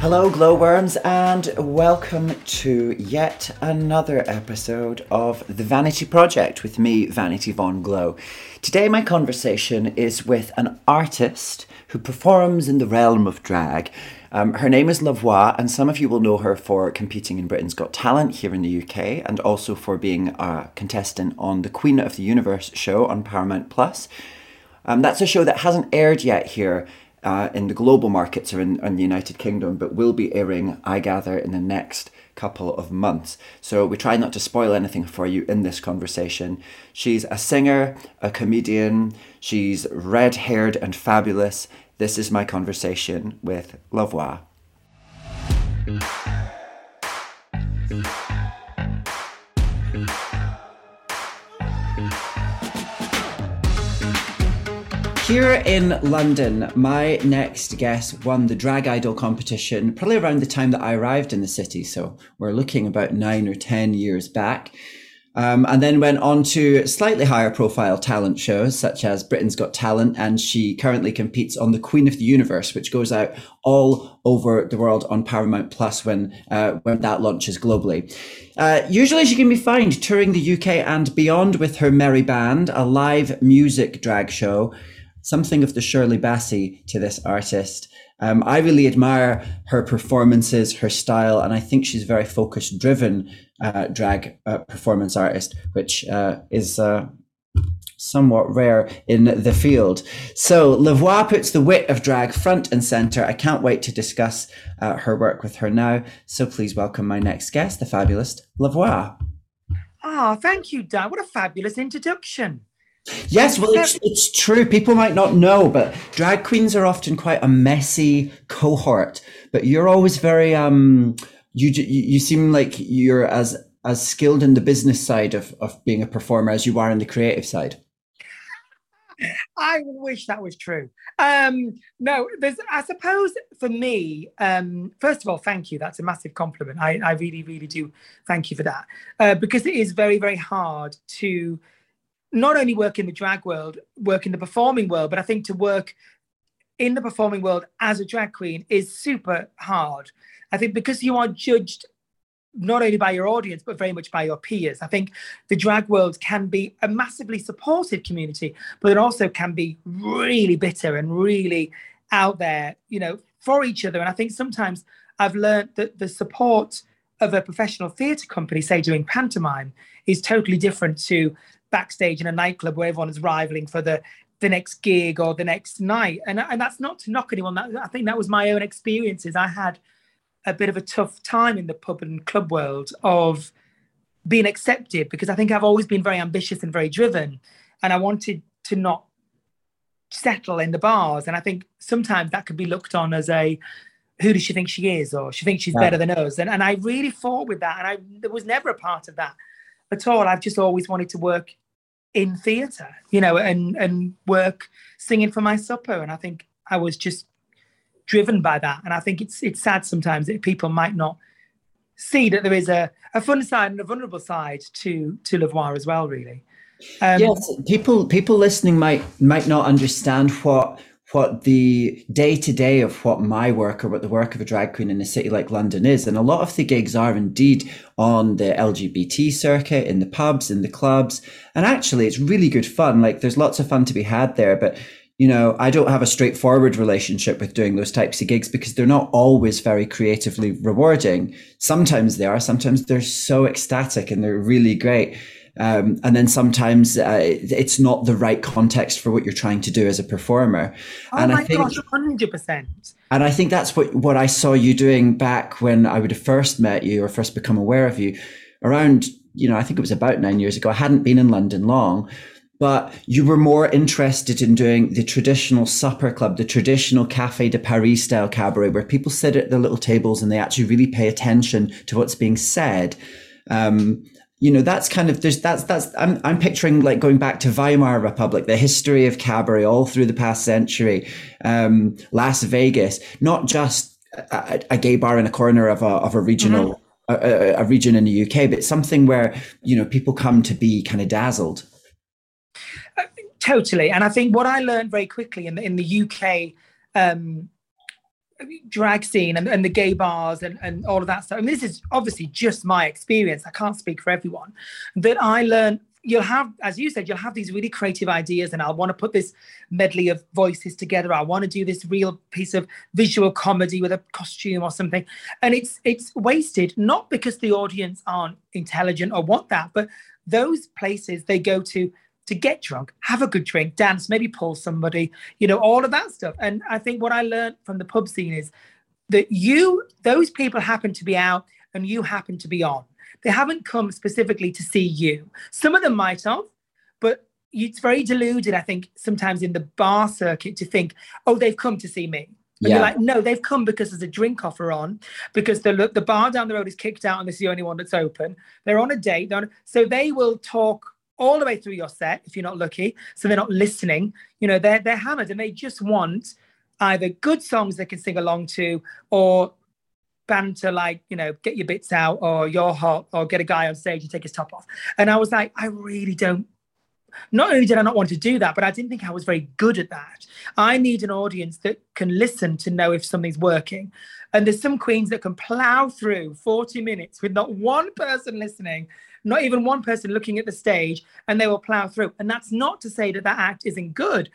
Hello, glowworms, and welcome to yet another episode of The Vanity Project with me, Vanity Von Glow. Today, my conversation is with an artist who performs in the realm of drag. Um, her name is La Voix, and some of you will know her for competing in Britain's Got Talent here in the UK, and also for being a contestant on the Queen of the Universe show on Paramount Plus. Um, that's a show that hasn't aired yet here uh, in the global markets or in, in, the United Kingdom, but will be airing, I gather, in the next couple of months. So we try not to spoil anything for you in this conversation. She's a singer, a comedian, she's red haired and fabulous. This is my conversation with La Voix. Here in London, my next guest won the drag idol competition probably around the time that I arrived in the city. So we're looking about nine or 10 years back. Um, and then went on to slightly higher profile talent shows such as Britain's Got Talent. And she currently competes on the Queen of the Universe, which goes out all over the world on Paramount Plus when, uh, when that launches globally. Uh, usually she can be found touring the UK and beyond with her merry band, a live music drag show something of the Shirley Bassey to this artist. Um, I really admire her performances, her style, and I think she's a very focused, driven uh, drag uh, performance artist, which uh, is uh, somewhat rare in the field. So La Voix puts the wit of drag front and center. I can't wait to discuss uh, her work with her now. So please welcome my next guest, the fabulous La Voix. Ah, oh, thank you, Dan. What a fabulous introduction. Yes, well, it's, it's true. People might not know, but drag queens are often quite a messy cohort. But you're always very um, you you seem like you're as as skilled in the business side of of being a performer as you are in the creative side. I wish that was true. Um, no, there's. I suppose for me, um, first of all, thank you. That's a massive compliment. I, I really, really do thank you for that uh, because it is very, very hard to not only work in the drag world, work in the performing world, but I think to work in the performing world as a drag queen is super hard. I think because you are judged not only by your audience, but very much by your peers. I think the drag world can be a massively supportive community, but it also can be really bitter and really out there, you know, for each other. And I think sometimes I've learned that the support of a professional theatre company, say doing pantomime, is totally different to backstage in a nightclub where everyone is rivaling for the the next gig or the next night. And, and that's not to knock anyone. That, I think that was my own experiences. I had a bit of a tough time in the pub and club world of being accepted because I think I've always been very ambitious and very driven. And I wanted to not settle in the bars. And I think sometimes that could be looked on as a who does she think she is or she thinks she's yeah. better than us. And, and I really fought with that. And I there was never a part of that at all. I've just always wanted to work in theatre, you know, and and work singing for my supper. And I think I was just driven by that. And I think it's it's sad sometimes that people might not see that there is a, a fun side and a vulnerable side to to La Voix as well, really. Um, yes, people people listening might might not understand what what the day to day of what my work or what the work of a drag queen in a city like London is. And a lot of the gigs are indeed on the LGBT circuit, in the pubs, in the clubs. And actually, it's really good fun. Like there's lots of fun to be had there. But you know, I don't have a straightforward relationship with doing those types of gigs because they're not always very creatively rewarding. Sometimes they are, sometimes they're so ecstatic and they're really great. Um, and then sometimes uh, it's not the right context for what you're trying to do as a performer. Oh and my I think, gosh, 100%. and I think that's what, what I saw you doing back when I would have first met you or first become aware of you around, you know, I think it was about nine years ago. I hadn't been in London long, but you were more interested in doing the traditional supper club, the traditional Cafe de Paris style cabaret where people sit at their little tables and they actually really pay attention to what's being said. Um, you know that's kind of there's that's that's I'm I'm picturing like going back to Weimar Republic, the history of cabaret all through the past century, um, Las Vegas, not just a, a, gay bar in a corner of a of a regional. Mm-hmm. A, a, region in the UK, but something where you know people come to be kind of dazzled. Uh, totally, and I think what I learned very quickly in the in the UK um, drag scene and, and the gay bars and, and all of that stuff. And this is obviously just my experience. I can't speak for everyone. That I learned you'll have, as you said, you'll have these really creative ideas, and I want to put this medley of voices together. I want to do this real piece of visual comedy with a costume or something, and it's it's wasted not because the audience aren't intelligent or want that, but those places they go to to get drunk, have a good drink, dance, maybe pull somebody, you know, all of that stuff. And I think what I learned from the pub scene is that you, those people happen to be out and you happen to be on. They haven't come specifically to see you. Some of them might have, but it's very deluded, I think, sometimes in the bar circuit to think, oh, they've come to see me. And yeah. you're like, no, they've come because there's a drink offer on, because the the bar down the road is kicked out and this is the only one that's open. They're on a date, on, so they will talk all the way through your set if you're not lucky. So they're not listening. You know, they're they're hammered and they just want either good songs they can sing along to or banter like, you know, get your bits out or you're hot or get a guy on stage and take his top off. And I was like, I really don't not only did I not want to do that, but I didn't think I was very good at that. I need an audience that can listen to know if something's working. And there's some queens that can plow through 40 minutes with not one person listening not even one person looking at the stage, and they will plow through. And that's not to say that that act isn't good.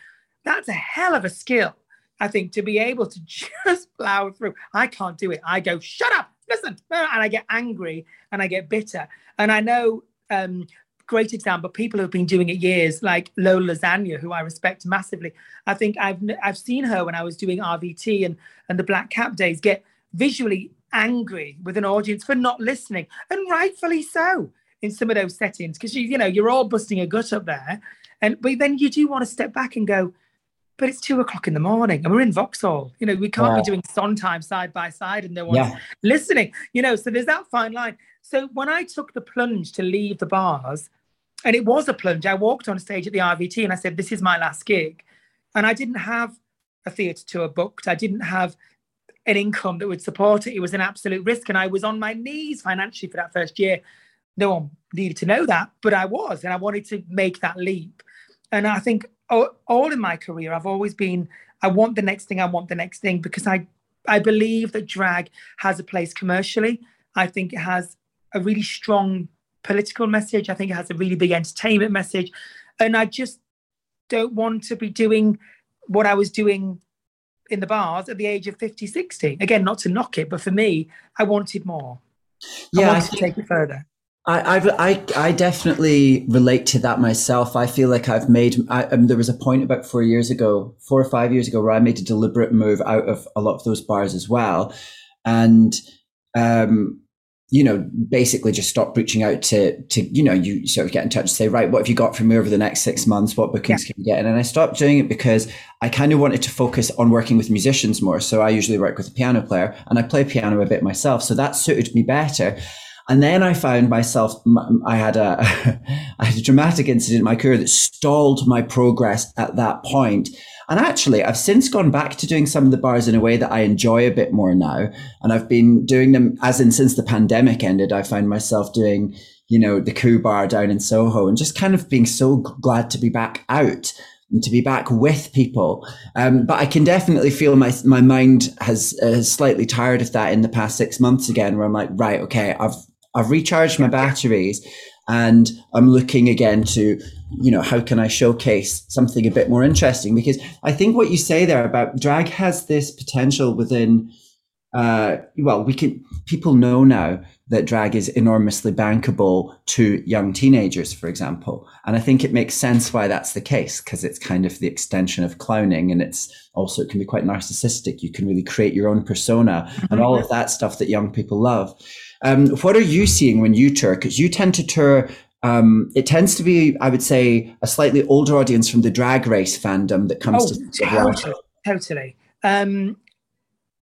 That's a hell of a skill, I think, to be able to just plow through. I can't do it. I go, shut up, listen, and I get angry and I get bitter. And I know um, great example people who've been doing it years like Lola Lasagne who i respect massively i think i've i've seen her when i was doing rvt and and the black cap days get visually angry with an audience for not listening and rightfully so in some of those settings because you you know you're all busting a gut up there, and but then you do want to step back and go, but it's two o'clock in the morning and we're in Vauxhall. You know, we can't be doing Sondheim side by side and no one's yeah. listening. You know, so there's that fine line. So when I took the plunge to leave the bars, and it was a plunge, I walked on stage at the RVT and I said, "This is my last gig," and I didn't have a theatre tour booked. I didn't have an income that would support it. It was an absolute risk, and I was on my knees financially for that first year no one needed to know that, but I was, and I wanted to make that leap. And I think all, in my career, I've always been, I want the next thing, I want the next thing, because I, I believe that drag has a place commercially. I think it has a really strong political message. I think it has a really big entertainment message. And I just don't want to be doing what I was doing in the bars at the age of 50, 60. Again, not to knock it, but for me, I wanted more. Yeah, I wanted I think, to take it further. I, I've, I, I definitely relate to that myself. I feel like I've made, I, um, there was a point about four years ago, four or five years ago, where I made a deliberate move out of a lot of those bars as well. And, um, you know, basically just stop reaching out to, to, you know, you sort of get in touch and say, right, what have you got for me over the next six months? What bookings yeah. can you get? And I stopped doing it because I kind of wanted to focus on working with musicians more. So I usually work with a piano player and I play piano a bit myself. So that suited me better. And then I found myself, I had a, I had a dramatic incident in my career that stalled my progress at that point. And actually, I've since gone back to doing some of the bars in a way that I enjoy a bit more now. And I've been doing them, as in since the pandemic ended, I found myself doing, you know, the Ku Bar down in Soho and just kind of being so glad to be back out and to be back with people. Um, but I can definitely feel my my mind has has slightly tired of that in the past six months again, where I'm like, right, okay, I've I've recharged my batteries, and I'm looking again to you know how can I showcase something a bit more interesting because I think what you say there about drag has this potential within. Uh, well, we can. People know now that drag is enormously bankable to young teenagers, for example. And I think it makes sense why that's the case because it's kind of the extension of clowning and it's also, it can be quite narcissistic. You can really create your own persona and all of that stuff that young people love. Um, what are you seeing when you tour? Because you tend to tour um, it tends to be, I would say, a slightly older audience from the drag race fandom that comes oh, to totally, totally. Um,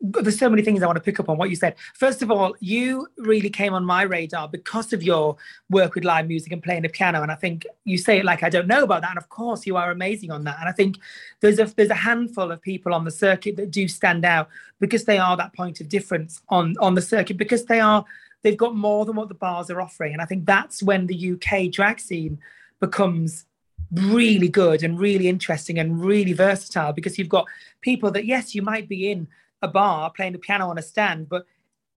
there's so many things I want to pick up on what you said. First of all, you really came on my radar because of your work with live music and playing the piano. And I think you say it like I don't know about that. And of course, you are amazing on that. And I think there's a there's a handful of people on the circuit that do stand out because they are that point of difference on on the circuit because they are they've got more than what the bars are offering. And I think that's when the UK drag scene becomes really good and really interesting and really versatile because you've got people that yes, you might be in a bar playing the piano on a stand, but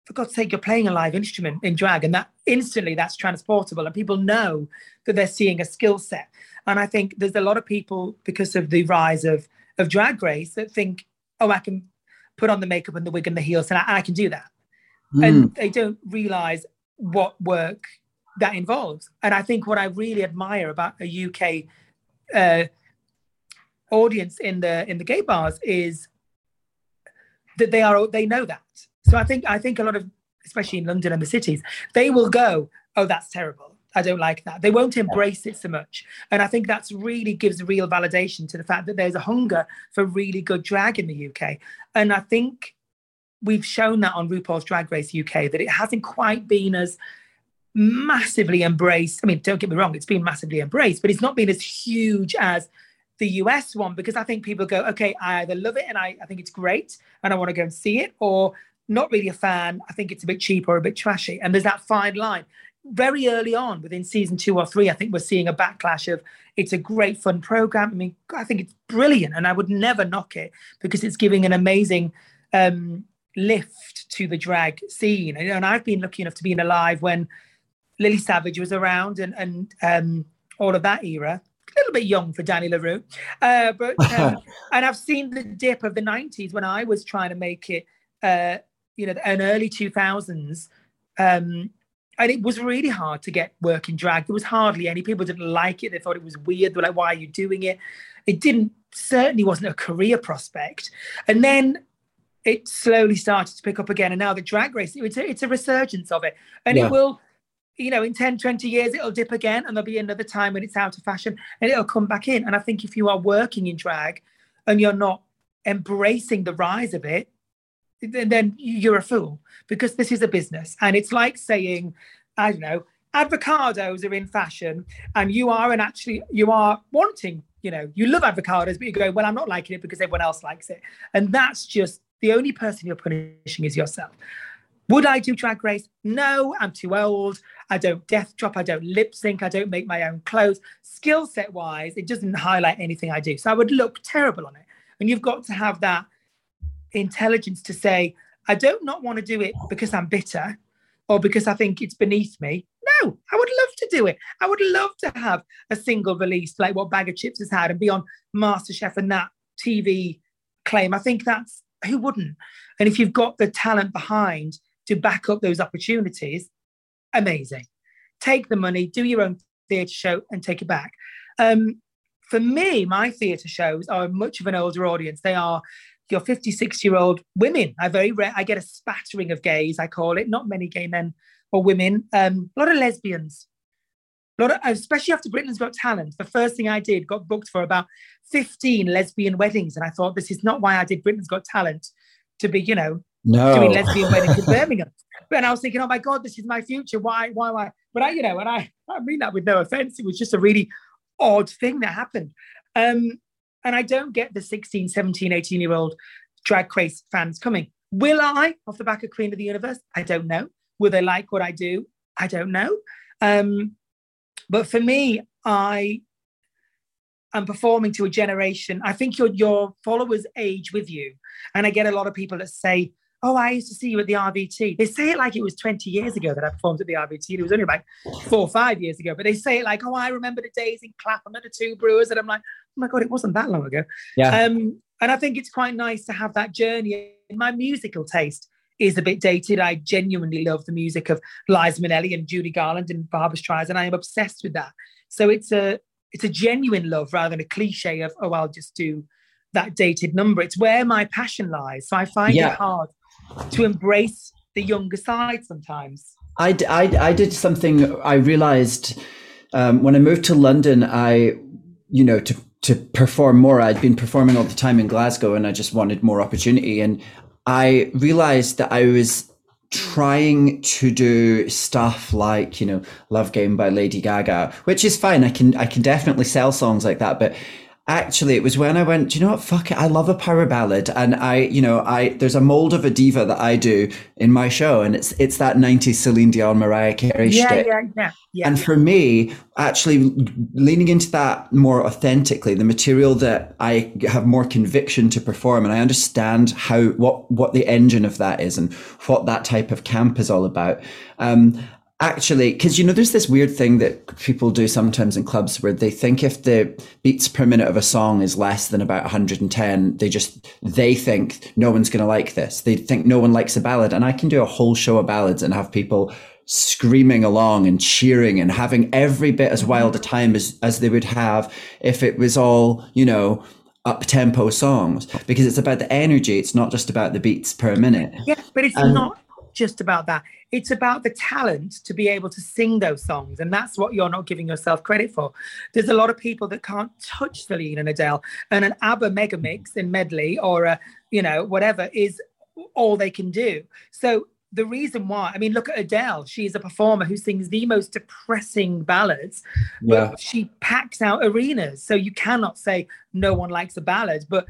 for God's sake, you're playing a live instrument in drag, and that instantly that's transportable, and people know that they're seeing a skill set. And I think there's a lot of people because of the rise of of drag race that think, oh, I can put on the makeup and the wig and the heels, and I, I can do that, mm. and they don't realize what work that involves. And I think what I really admire about a UK uh, audience in the in the gay bars is that they are they know that. So I think I think a lot of especially in London and the cities, they will go, oh, that's terrible. I don't like that. They won't embrace it so much. And I think that's really gives real validation to the fact that there's a hunger for really good drag in the UK. And I think we've shown that on RuPaul's Drag Race UK that it hasn't quite been as massively embraced. I mean, don't get me wrong, it's been massively embraced, but it's not been as huge as the US one because I think people go, okay, I either love it and I, I think it's great and I want to go and see it, or not really a fan. I think it's a bit cheap or a bit trashy. And there's that fine line. Very early on, within season two or three, I think we're seeing a backlash of it's a great fun program. I mean, I think it's brilliant, and I would never knock it because it's giving an amazing um, lift to the drag scene. And I've been lucky enough to be in a live when Lily Savage was around and and um, all of that era little bit young for Danny La Rue. Uh, but um, and I've seen the dip of the 90s when I was trying to make it, uh, you know, an early 2000s. Um, and it was really hard to get work in drag. There was hardly any people didn't like it. They thought it was weird. They were like, why are you doing it? It didn't certainly wasn't a career prospect. And then it slowly started to pick up again. And now the drag race, it's a, it's a resurgence of it. And yeah. it will you know, in 10, 20 years, it'll dip again and there'll be another time when it's out of fashion and it'll come back in. And I think if you are working in drag and you're not embracing the rise of it, then you're a fool because this is a business. And it's like saying, I don't know, avocados are in fashion and you are and actually you are wanting, you know, you love avocados, but you go, well, I'm not liking it because everyone else likes it. And that's just the only person you're punishing is yourself. Would I do drag race? No, I'm too old. I don't death drop. I don't lip sync. I don't make my own clothes. Skill set wise, it doesn't highlight anything I do. So I would look terrible on it. And you've got to have that intelligence to say, I don't not want to do it because I'm bitter or because I think it's beneath me. No, I would love to do it. I would love to have a single release like what Baga Chipz has had and be on MasterChef and that TV claim. I think that's who wouldn't? And if you've got the talent behind to back up those opportunities, amazing. Take the money, do your own theatre show, and take it back. Um, for me, my theatre shows are much of an older audience. They are your 56 year old women. I very rare, I get a spattering of gays, I call it, not many gay men or women, um, a lot of lesbians. A lot of, especially after Britain's Got Talent, the first thing I did got booked for about 15 lesbian weddings. And I thought, this is not why I did Britain's Got Talent to be, you know, no. doing lesbian weddings in Birmingham. And I was thinking, oh my God, this is my future. Why, why, why? But I, you know, and I, I mean that with no offense. It was just a really odd thing that happened. Um, and I don't get the 16, 17, 18 year old drag race fans coming. Will I, off the back of Queen of the Universe? I don't know. Will they like what I do? I don't know. Um, but for me, I am performing to a generation. I think your your followers age with you, and I get a lot of people that say, "Oh, I used to see you at the RVT." They say it like it was 20 years ago that I performed at the RVT. It was only like four or five years ago, but they say it like, "Oh, I remember the days in Clapham at the Two Brewers," and I'm like, "Oh my god, it wasn't that long ago." Yeah. Um, and I think it's quite nice to have that journey. My musical taste is a bit dated. I genuinely love the music of Liza Minnelli and Judy Garland and Barbra Streisand. and I am obsessed with that. So it's a it's a genuine love rather than a cliche of oh I'll just do that dated number. It's where my passion lies. So I find Yeah. it hard to embrace the younger side sometimes. I, I, I did something I realized um, when I moved to London, I, you know, to, to perform more, I'd been performing all the time in Glasgow and I just wanted more opportunity. And I realized that I was trying to do stuff like, you know, Love Game by Lady Gaga, which is fine. I can, I can definitely sell songs like that. But actually it was when I went, do you know what? Fuck it. I love a power ballad. And I, you know, I, there's a mold of a diva that I do in my show. And it's, it's that 90s Celine Dion, Mariah Carey Yeah, shtick. yeah, yeah, yeah. And for me, actually leaning into that more authentically, the material that I have more conviction to perform, and I understand how what what the engine of that is and what that type of camp is all about. Um, actually, because you know, there's this weird thing that people do sometimes in clubs where they think if the beats per minute of a song is less than about 110, they just they think no one's going to like this. They think no one likes a ballad, and I can do a whole show of ballads and have people screaming along and cheering and having every bit as wild a time as, as they would have if it was all, you know, up tempo songs because it's about the energy. It's not just about the beats per minute. Yeah, but it's Um, not just about that. It's about the talent to be able to sing those songs. And that's what you're not giving yourself credit for. There's a lot of people that can't touch Celine and Adele. And an ABBA mega mix in medley or a, you know, whatever is all they can do. So the reason why, I mean, look at Adele. She's a performer who sings the most depressing ballads, but Yeah. she packs out arenas. So you cannot say no one likes a ballad. But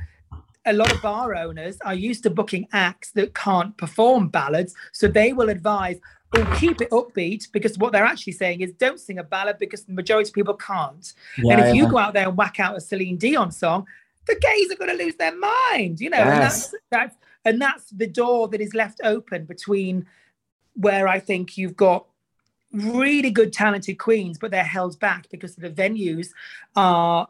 a lot of bar owners are used to booking acts that can't perform ballads. So they will advise, oh, keep it upbeat because what they're actually saying is don't sing a ballad because the majority of people can't. and Yeah, if you go out there and whack out a Celine Dion song, the gays are going to lose their mind, you know. And Yes. that's, that's and that's the door that is left open between where I think you've got really good talented queens, but they're held back because the venues are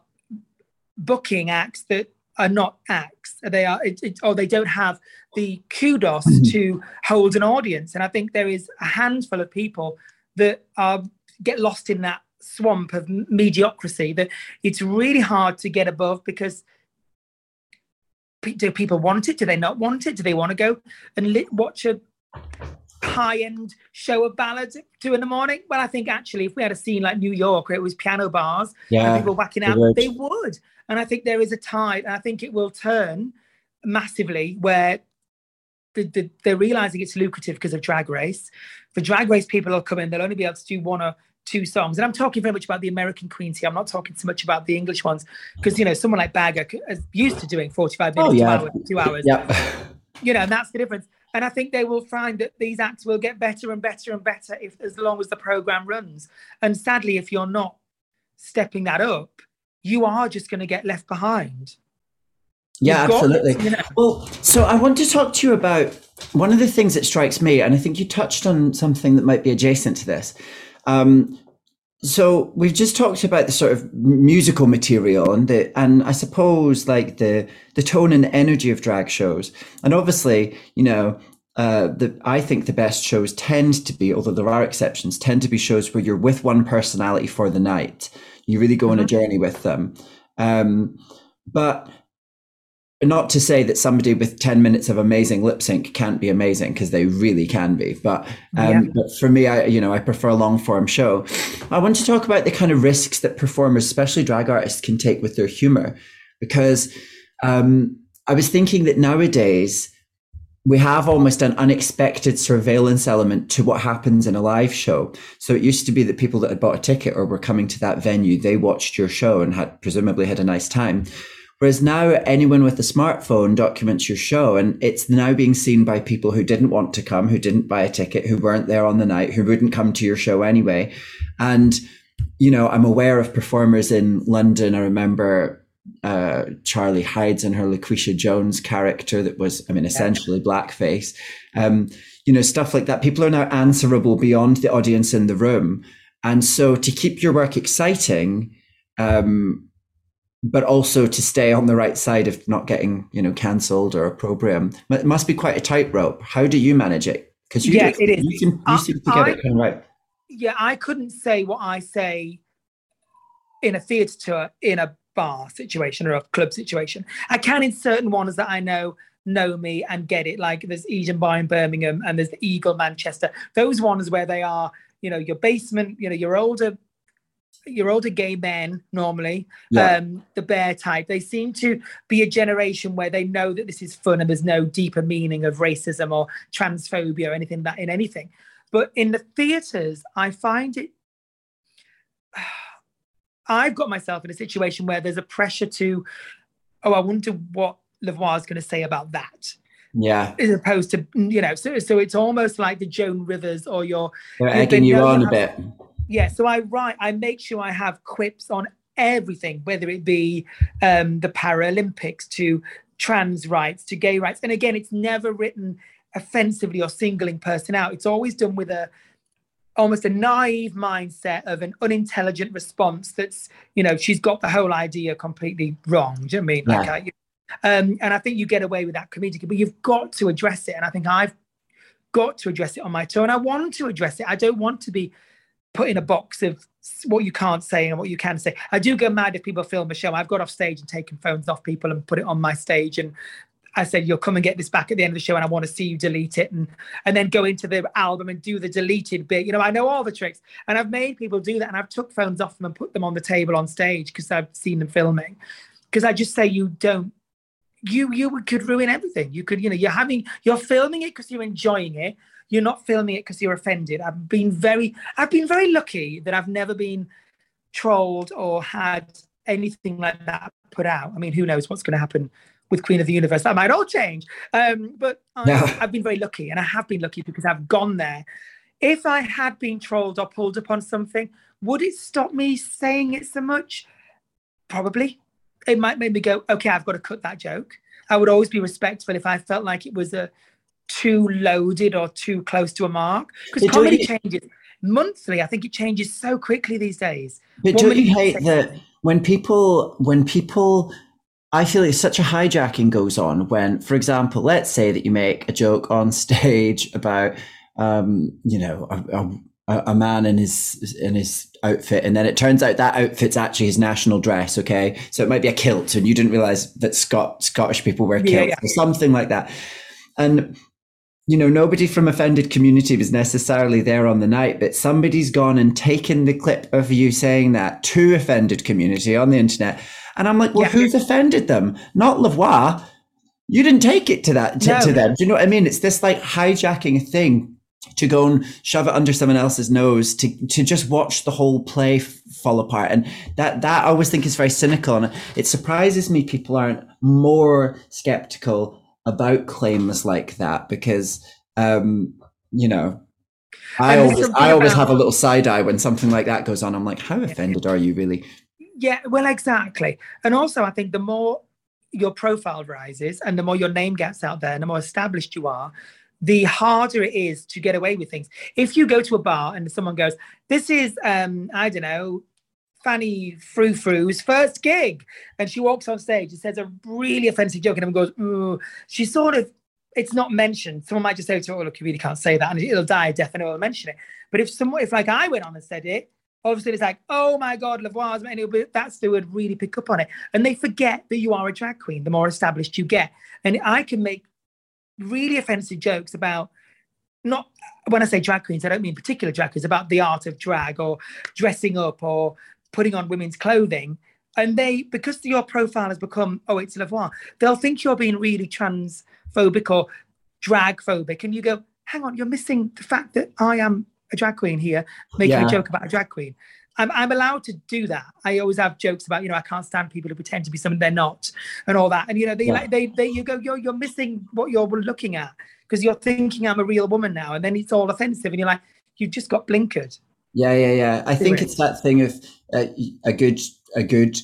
booking acts that are not acts. They are, it, it, or they don't have the kudos Mhm. to hold an audience. And I think there is a handful of people that are get lost in that swamp of mediocrity that it's really hard to get above because do people want it? Do they not want it? Do they want to go and li- watch a high-end show of ballads at two in the morning? Well, I think actually, if we had a scene like New York where it was piano bars and Yeah. people whacking out, they would. And I think there is a tide, and I think it will turn massively where the, the, they're realizing it's lucrative because of drag race. For drag race, people will come in, they'll only be able to do one or two songs. And I'm talking very much about the American queens here. I'm not talking so much about the English ones because, you know, someone like Baga is used to doing 45 minutes, Oh, yeah. two, hours, two hours Yeah. you know, and that's the difference. And I think they will find that these acts will get better and better and better if as long as the program runs. And sadly, if you're not stepping that up, you are just going to get left behind. Yeah, got- absolutely. you know. Well, so I want to talk to you about one of the things that strikes me, and I think you touched on something that might be adjacent to this. Um, so we've just talked about the sort of musical material and the, and I suppose like the the tone and energy of drag shows, and obviously, you know. Uh, the I think the best shows tend to be, although there are exceptions, tend to be shows where you're with one personality for the night. You really go on a journey with them. Um, but not to say that somebody with 10 minutes of amazing lip sync can't be amazing because they really can be but um Yeah. but for me i you know i prefer a long form show i want to talk about the kind of risks that performers especially drag artists can take with their humor because um i was thinking that nowadays we have almost an unexpected surveillance element to what happens in a live show. So it used to be that people that had bought a ticket or were coming to that venue, they watched your show and had presumably had a nice time. Whereas now anyone with a smartphone documents your show and it's now being seen by people who didn't want to come, who didn't buy a ticket, who weren't there on the night, who wouldn't come to your show anyway. And you know, I'm aware of performers in London. I remember uh, Charlie Hides and her Lucretia Jones character that was, I mean, essentially blackface. Um, you know, stuff like that. People are now answerable beyond the audience in the room. And so to keep your work exciting, um, but also to stay on the right side of not getting, you know, cancelled or opprobrium, it must be quite a tightrope. How do you manage it? Because you, Yeah, do, it is. you, seem, you seem to get I- it kind of right. yeah, I couldn't say what I say in a theatre tour in a bar situation or a club situation. I can in certain ones that I know know me and get it. Like there's Eden Bar in Birmingham and there's the Eagle Manchester. Those ones where they are, you know, your basement, you know, your older your older gay men normally, Yeah. um, the bear type, they seem to be a generation where they know that this is fun and there's no deeper meaning of racism or transphobia or anything that in anything. But in the theatres, I find it. I've got myself in a situation where there's a pressure to, oh, I wonder what La Voix is going to say about that, Yeah. as opposed to, you know, so, so it's almost like the Joan Rivers or your, They're egging you on a bit. Yeah. So I write, I make sure I have quips on everything, whether it be um, the Paralympics to trans rights to gay rights. And again, it's never written offensively or singling person out. It's always done with a almost a naive mindset of an unintelligent response that's you know she's got the whole idea completely wrong do you know what i mean like I, um and i think you get away with that comedically but you've got to address it and i think i've got to address it on my tour and i want to address it i don't want to be put in a box of what you can't say and what you can say i do go mad if people film a show i've got off stage and taken phones off people and put it on my stage and I said, you'll come and get this back at the end of the show and I want to see you delete it and and then go into the album and do the deleted bit. You know, I know all the tricks. And I've made people do that and I've took phones off them and put them on the table on stage because I've seen them filming. Because I just say you don't you you could ruin everything. You could, you know, you're having you're filming it because you're enjoying it. You're not filming it because you're offended. I've been very I've been very lucky that I've never been trolled or had anything like that put out. I mean, who knows what's going to happen with Queen of the Universe? That might all change. Um, but I, Yeah. I've been very lucky, and I have been lucky because I've gone there. If I had been trolled or pulled upon something, would it stop me saying it so much? Probably. It might make me go, okay, I've got to cut that joke. I would always be respectful if I felt like it was a too loaded or too close to a mark. Because comedy you- changes monthly. I think it changes so quickly these days. But One don't you hate that when people when people I feel like such a hijacking goes on when, for example, let's say that you make a joke on stage about um, you know, a, a, a man in his in his outfit, and then it turns out that outfit's actually his national dress. Okay, so it might be a kilt, and you didn't realize that Scot Scottish people wear Yeah, yeah. or something like that, and you know, nobody from offended community was necessarily there on the night, but somebody's gone and taken the clip of you saying that to offended community on the internet. And I'm like, well, Yeah. who's offended them? Not La Voix. You didn't take it to that to, No. to them. Do you know what I mean? It's this like hijacking a thing to go and shove it under someone else's nose to to just watch the whole play f- fall apart. And that that I always think is very cynical. And it surprises me people aren't more skeptical about claims like that because um, you know I And always I always about- have a little side eye when something like that goes on. I'm like, how offended are you really? Yeah, well, exactly. And also, I think the more your profile rises and the more your name gets out there and the more established you are, the harder it is to get away with things. If you go to a bar and someone goes, This is, um, I don't know, Fanny Frou Frou's first gig, and she walks on stage and says a really offensive joke, and everyone goes, Ooh, she sort of, it's not mentioned. Someone might just say to her, oh, look, you really can't say that, and it'll die a death, and it'll mention it. But if someone, if like I went on and said it, obviously it's like, oh my God, La Voix's, and it'll be, that's the would really pick up on it. And they forget that you are a drag queen, the more established you get. And I can make really offensive jokes about not when I say drag queens, I don't mean particular drag queens, about the art of drag or dressing up or putting on women's clothing. And they, because your profile has become, oh, it's La Voix, they'll think you're being really transphobic or drag phobic. And you go, hang on, you're missing the fact that I am a drag queen here, making Yeah. a joke about a drag queen. I'm, I'm allowed to do that. I always have jokes about, you know, I can't stand people who pretend to be something they're not and all that. And, you know, they Yeah. like, they, they, you go, you're, you're missing what you're looking at because you're thinking I'm a real woman now. And then it's all offensive. And you're like, you've just got blinkered. Yeah, yeah, yeah. I think it's that thing of uh, a good a good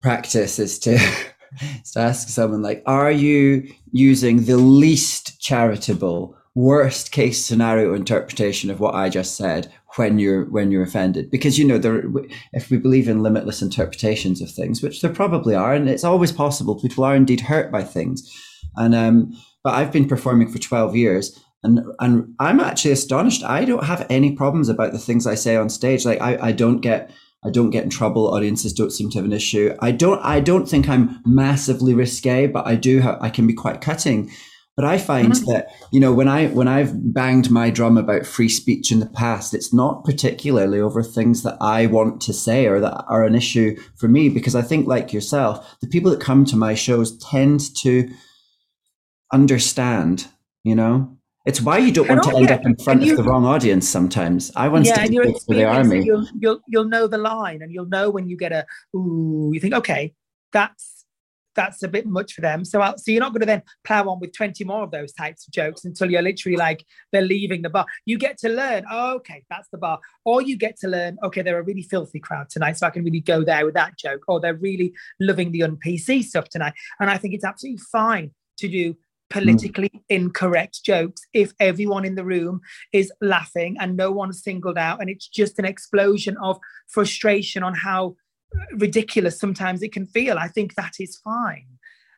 practice is to, is to ask someone like, "Are you using the least charitable, worst case scenario interpretation of what I just said when you're when you're offended?" Because you know, there, if we believe in limitless interpretations of things, which there probably are, and it's always possible, people are indeed hurt by things, and um, but I've been performing for twelve years and and I'm actually astonished. I don't have any problems about the things I say on stage. Like I, I don't get I don't get in trouble. Audiences don't seem to have an issue. I don't I don't think I'm massively risque, but I do have I can be quite cutting. But I find mm-hmm. that you know when I when I've banged my drum about free speech in the past, it's not particularly over things that I want to say or that are an issue for me because I think like yourself, the people that come to my shows tend to understand. You know, it's why you don't want to end up in front of the wrong audience sometimes. I once yeah, did for the army. You'll, you'll, you'll know the line and you'll know when you get a ooh, you think, okay, that's that's a bit much for them. So, I'll, so you're not going to then plow on with 20 more of those types of jokes until you're literally like they're leaving the bar. You get to learn, oh, okay, that's the bar. Or you get to learn, okay, they're a really filthy crowd tonight, so I can really go there with that joke. Or they're really loving the un-PC stuff tonight. And I think it's absolutely fine to do politically mm. incorrect jokes if everyone in the room is laughing and no one's singled out. And it's just an explosion of frustration on how ridiculous sometimes it can feel. I think that is fine.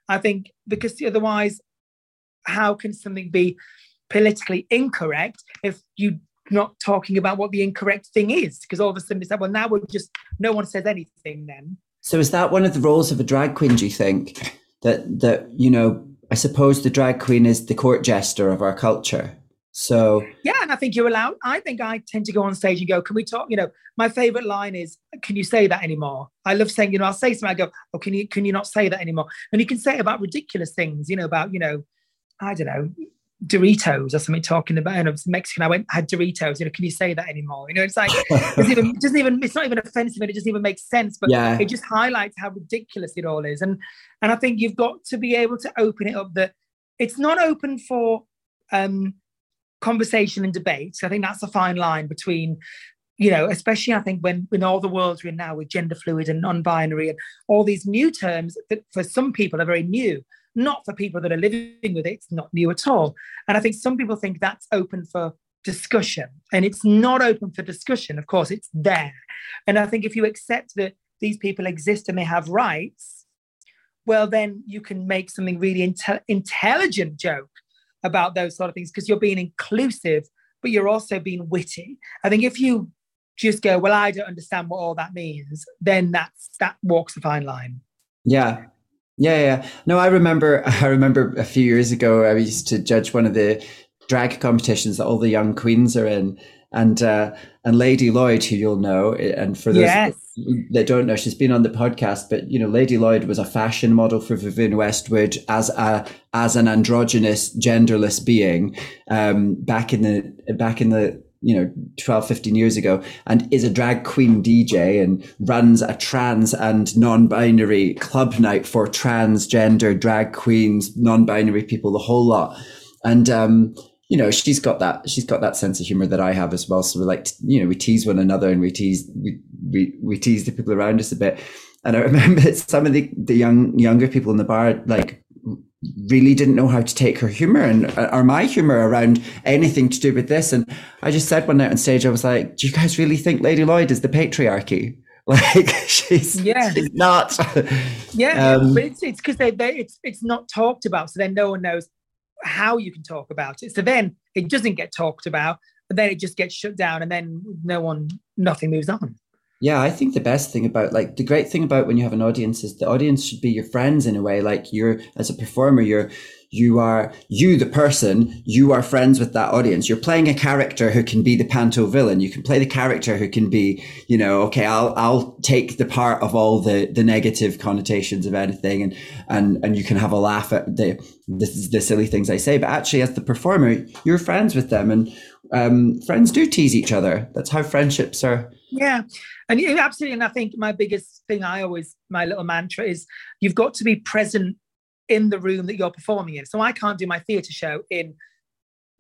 I think because otherwise how can something be politically incorrect if you not talking about what the incorrect thing is? Because all of a sudden it's like well now we're just no one says anything then. So is that one of the roles of a drag queen do you think? That that you know I suppose the drag queen is the court jester of our culture. So yeah, and I think you're allowed. I think I tend to go on stage and go, "Can we talk?" You know, my favorite line is, "Can you say that anymore?" I love saying, you know, I'll say something. I go, "Oh, can you can you not say that anymore?" And you can say about ridiculous things, you know, about you know, I don't know, Doritos or something talking about, you was Mexican. I went had Doritos. You know, can you say that anymore? You know, it's like it's even it doesn't even it's not even offensive and it doesn't even make sense. But yeah. it just highlights how ridiculous it all is. And and I think you've got to be able to open it up that it's not open for um conversation and debate. So I think that's a fine line between you know, especially I think when in all the worlds we're in now with gender fluid and non-binary and all these new terms that for some people are very new not for people that are living with it. It's not new at all. And I think some people think that's open for discussion, and it's not open for discussion. Of course, it's there. And I think if you accept that these people exist and they have rights, well, then you can make something really inte- intelligent joke about those sort of things because you're being inclusive, but you're also being witty. I think if you just go, well, I don't understand what all that means, then that's that walks a fine line. Yeah, yeah, yeah. No, I remember. I remember a few years ago, I used to judge one of the drag competitions that all the young queens are in, and uh, and Lady Lloyd, who you'll know, and for those yes. that don't know, she's been on the podcast. But you know, Lady Lloyd was a fashion model for Vivienne Westwood as a as an androgynous, genderless being um, back in the back in the you know 12 15 years ago and is a drag queen dj and runs a trans and non-binary club night for transgender drag queens non-binary people the whole lot. And um you know she's got that she's got that sense of humor that i have as well. So we're like you know we tease one another and we tease we we, we tease the people around us a bit. And i remember some of the the young younger people in the bar like really didn't know how to take her humor and uh, or my humor around anything to do with this. And I just said one night on stage, I was like, "Do you guys really think Lady Lloyd is the patriarchy?" Like she's yeah, she's not. yeah, um, but it's it's because they, they it's it's not talked about, so then no one knows how you can talk about it. So then it doesn't get talked about, but then it just gets shut down, and then no one, nothing moves on. Yeah, I think the best thing about like the great thing about when you have an audience is the audience should be your friends in a way. Like you're as a performer, you're you are you the person you are friends with that audience you're playing a character who can be the panto villain you can play the character who can be you know okay i'll i'll take the part of all the the negative connotations of anything and and and you can have a laugh at the the, the silly things i say but actually as the performer you're friends with them and um, friends do tease each other. That's how friendships are. Yeah. And you absolutely. And i think my biggest thing i always my little mantra is you've got to be present in the room that you're performing in. So i can't do my theatre show in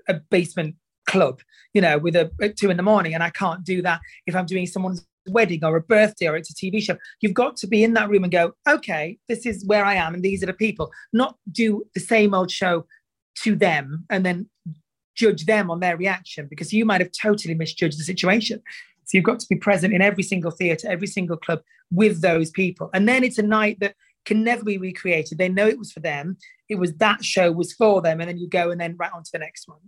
a basement club, you know, with a at two in the morning, and I can't do that if I'm doing someone's wedding or a birthday or it's a TV show. You've got to be in that room and go, okay, this is where I am, and these are the people. Not do the same old show to them and then judge them on their reaction because you might have totally misjudged the situation. So you've got to be present in every single theatre, every single club with those people. And then it's a night that can never be recreated. They know it was for them. It was that show was for them. And then you go and then right on to the next one.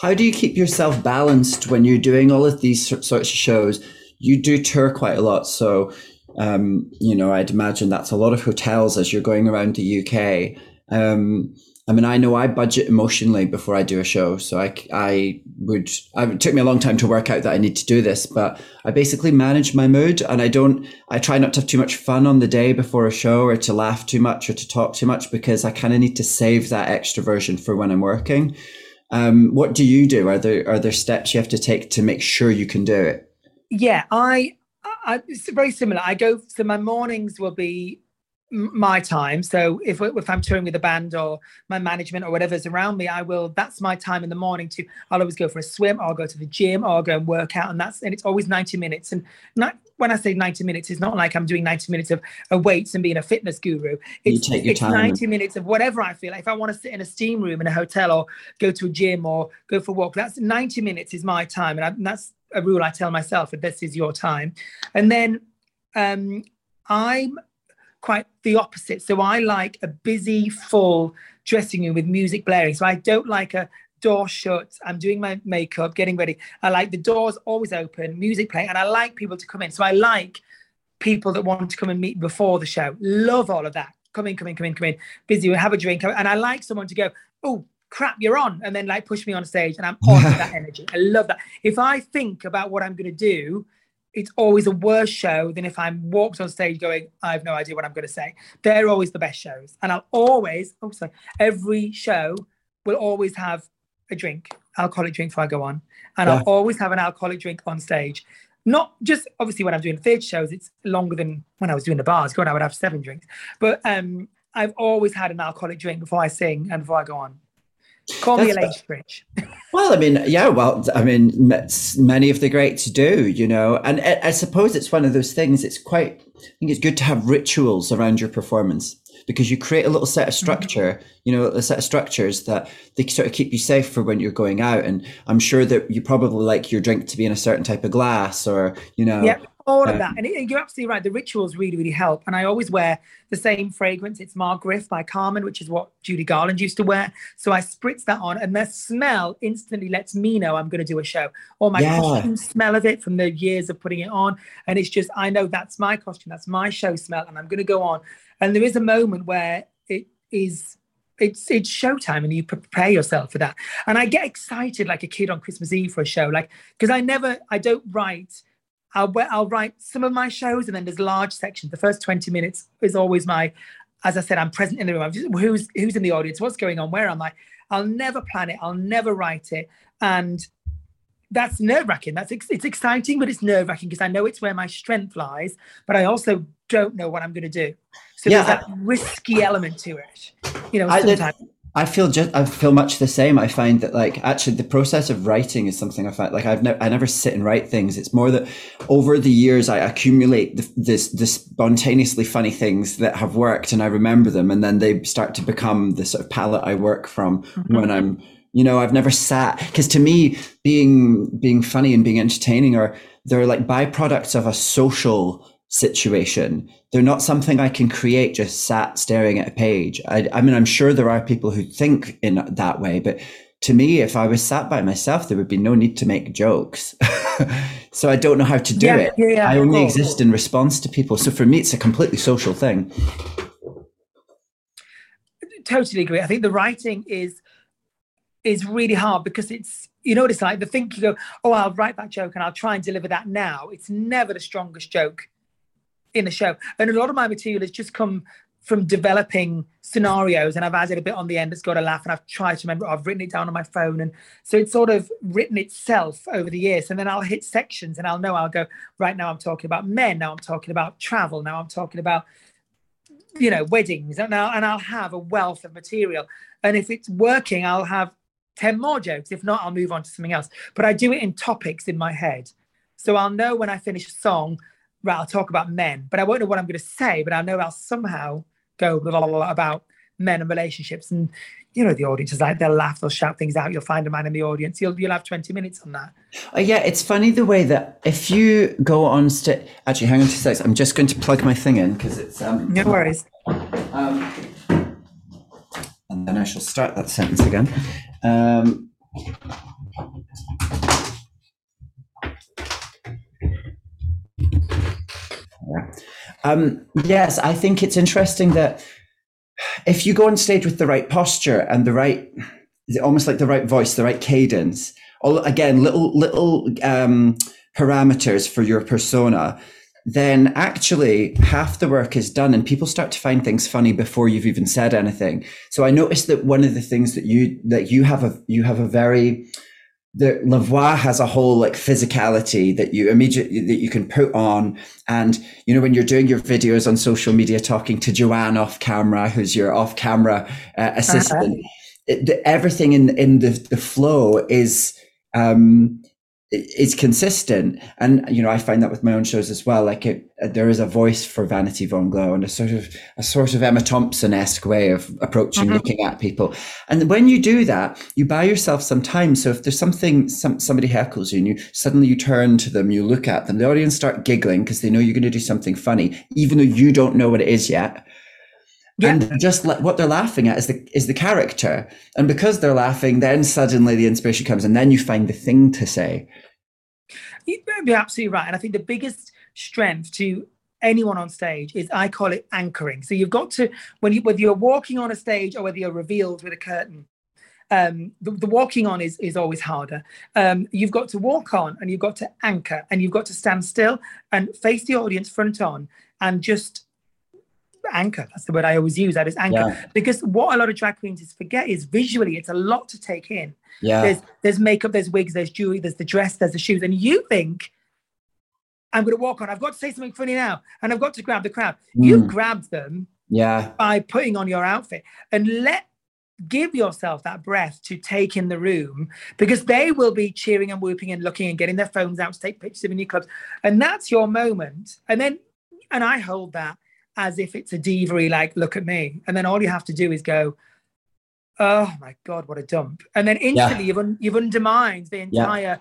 How do you keep yourself balanced when you're doing all of these sorts of shows? You do tour quite a lot. So, um, you know, I'd imagine that's a lot of hotels as you're going around the UK. Um, I mean, I know I budget emotionally before I do a show. So I, I would, I, it took me a long time to work out that I need to do this, but I basically manage my mood and I don't, I try not to have too much fun on the day before a show or to laugh too much or to talk too much because I kind of need to save that extroversion for when I'm working. Um, what do you do? Are there, are there steps you have to take to make sure you can do it? Yeah, I, I it's very similar. I go, so my mornings will be my time. So if if I'm touring with a band or my management or whatever's around me, I will. That's my time in the morning. To I'll always go for a swim. Or I'll go to the gym. Or I'll go and work out. And that's and it's always 90 minutes. And not, when I say 90 minutes, it's not like I'm doing 90 minutes of, of weights and being a fitness guru. It's, it's 90 minutes of whatever I feel. Like if I want to sit in a steam room in a hotel or go to a gym or go for a walk, that's 90 minutes is my time. And, I, and that's a rule I tell myself that this is your time. And then um, I'm quite the opposite. So I like a busy, full dressing room with music blaring. So I don't like a door shut. I'm doing my makeup, getting ready. I like the doors always open, music playing, and I like people to come in. So I like people that want to come and meet before the show. Love all of that. Come in, come in, come in, come in. Busy, we have a drink. And I like someone to go, oh, crap, you're on. And then like push me on stage and I'm on that energy. I love that. If I think about what I'm going to do, it's always a worse show than if I'm walked on stage going, I have no idea what I'm going to say. They're always the best shows. And I'll always, oh, sorry, every show will always have a drink, alcoholic drink before I go on. And yeah. I'll always have an alcoholic drink on stage. Not just obviously when I'm doing theatre shows, it's longer than when I was doing the bars. God, I would have seven drinks. But um, I've always had an alcoholic drink before I sing and before I go on. Call me a late rich. well, I mean, yeah, well, I mean, many of the greats do, you know, and I, I suppose it's one of those things. It's quite, I think it's good to have rituals around your performance because you create a little set of mm-hmm. structure, mm-hmm. you know, a set of structures that they sort of keep you safe for when you're going out. And I'm sure that you probably like your drink to be in a certain type of glass or, you know, yeah all of that. And it, you're absolutely right. The rituals really, really help. And I always wear the same fragrance. It's Ma Griffe by Carven, which is what Judy Garland used to wear. So I spritz that on, and the smell instantly lets me know I'm going to do a show. Or my yeah. costume smell of it from the years of putting it on. And it's just, I know that's my costume, that's my show smell, and I'm going to go on. And there is a moment where it is it's it's showtime and you prepare yourself for that and i get excited like a kid on christmas eve for a show like because i never i don't write I'll, I'll write some of my shows and then there's large sections. The first 20 minutes is always my, as I said, I'm present in the room. I'm just, who's, who's in the audience? What's going on? Where am I? I'll never plan it. I'll never write it. And that's nerve wracking. That's it's exciting, but it's nerve wracking because I know it's where my strength lies, but I also don't know what I'm going to do. So yeah, there's that risky element to it. You know, sometimes. I feel just I feel much the same. I find that like actually the process of writing is something I find like I've never I never sit and write things. It's more that over the years I accumulate the, this this spontaneously funny things that have worked and I remember them and then they start to become the sort of palette I work from mm-hmm. when I'm you know I've never sat because to me being being funny and being entertaining are they're like byproducts of a social situation. They're not something I can create just sat staring at a page. I, I, mean, I'm sure there are people who think in that way, but to me, if I was sat by myself, there would be no need to make jokes. so I don't know how to do yeah, it. Yeah, I only exist in response to people. So for me, it's a completely social thing. Totally agree. I think the writing is is really hard because it's you know what it's like the think you go oh i'll write that joke and i'll try and deliver that now it's never the strongest joke in the show. And a lot of my material has just come from developing scenarios and I've added a bit on the end that's got a laugh and I've tried to remember I've written it down on my phone and so it's sort of written itself over the years and then I'll hit sections and I'll know I'll go right now I'm talking about men now I'm talking about travel now I'm talking about you know weddings and now and I'll have a wealth of material and if it's working I'll have 10 more jokes. If not, I'll move on to something else. But I do it in topics in my head. So I'll know when I finish a song, right, I'll talk about men, but I won't know what I'm going to say, but I know I'll somehow go blah, blah, blah, about men and relationships. And, you know, the audience is like, they'll laugh, they'll shout things out. You'll find a man in the audience. You'll, you'll have 20 minutes on that. Oh, yeah, it's funny the way that if you go on stage, actually, hang on two seconds. I'm just going to plug my thing in because it's. Um, no worries. Um, and then I shall start that sentence again. Um, um, yes, I think it's interesting that if you go on stage with the right posture and the right, almost like the right voice, the right cadence, all again, little little um, parameters for your persona, then actually half the work is done and people start to find things funny before you've even said anything. So I noticed that one of the things that you that you have a you have a very the La Voix has a whole like physicality that you immediately that you can put on. And you know, when you're doing your videos on social media, talking to Joanne off camera, who's your off camera uh, assistant, uh-huh. it, the, everything in in the the flow is um it's consistent. And you know i find that with my own shows as well like it, there is a voice for vanity von glow and a sort of a sort of emma thompson-esque way of approaching mm-hmm. looking at people. And when you do that you buy yourself some time. So if there's something some, somebody heckles you and you suddenly you turn to them you look at them the audience start giggling because they know you're going to do something funny even though you don't know what it is yet yeah. And just like what they're laughing at is the is the character, and because they're laughing, then suddenly the inspiration comes, and then you find the thing to say. You'd be absolutely right, and I think the biggest strength to anyone on stage is I call it anchoring. So you've got to when you whether you're walking on a stage or whether you're revealed with a curtain. Um, the, the, walking on is is always harder. Um, you've got to walk on and you've got to anchor and you've got to stand still and face the audience front on and just anchor. That's the word I always use. That is anchor. Yeah. Because what a lot of drag queens forget is visually, it's a lot to take in. Yeah. There's there's makeup, there's wigs, there's jewelry, there's the dress, there's the shoes, and you think I'm going to walk on. I've got to say something funny now, and I've got to grab the crowd. Mm. You grabbed them. Yeah. By putting on your outfit and let give yourself that breath to take in the room because they will be cheering and whooping and looking and getting their phones out to take pictures of your clubs. And that's your moment. And then, and I hold that as if it's a diva like, look at me. And then all you have to do is go, oh my God, what a dump. And then instantly yeah. you've, un- you've undermined the entire yeah.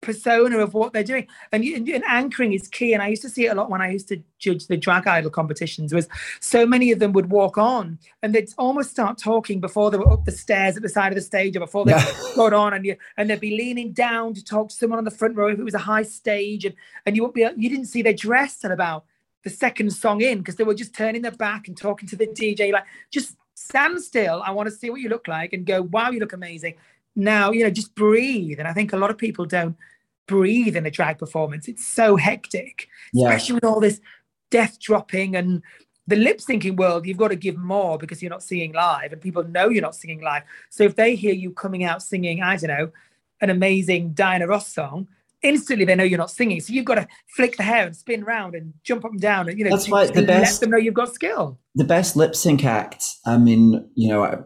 persona of what they're doing. And, you, and anchoring is key. And I used to see it a lot when I used to judge the drag idol competitions was so many of them would walk on and they'd almost start talking before they were up the stairs at the side of the stage or before they yeah. got on and you and they'd be leaning down to talk to someone on the front row if it was a high stage and, and you wouldn't be you didn't see their dress till about the second song in because they were just turning their back and talking to the DJ, like, just stand still. I want to see what you look like and go, wow, you look amazing. Now, you know, just breathe. And I think a lot of people don't breathe in a drag performance. It's so hectic, yeah. especially with all this death dropping and the lip syncing world. You've got to give more because you're not singing live and people know you're not singing live. So if they hear you coming out singing, I don't know, an amazing Diana Ross song, instantly they know you're not singing. So you've got to flick the hair and spin around and jump up and down and you know that's why the best let them know you've got skill. The best lip sync act. I mean, you know, uh,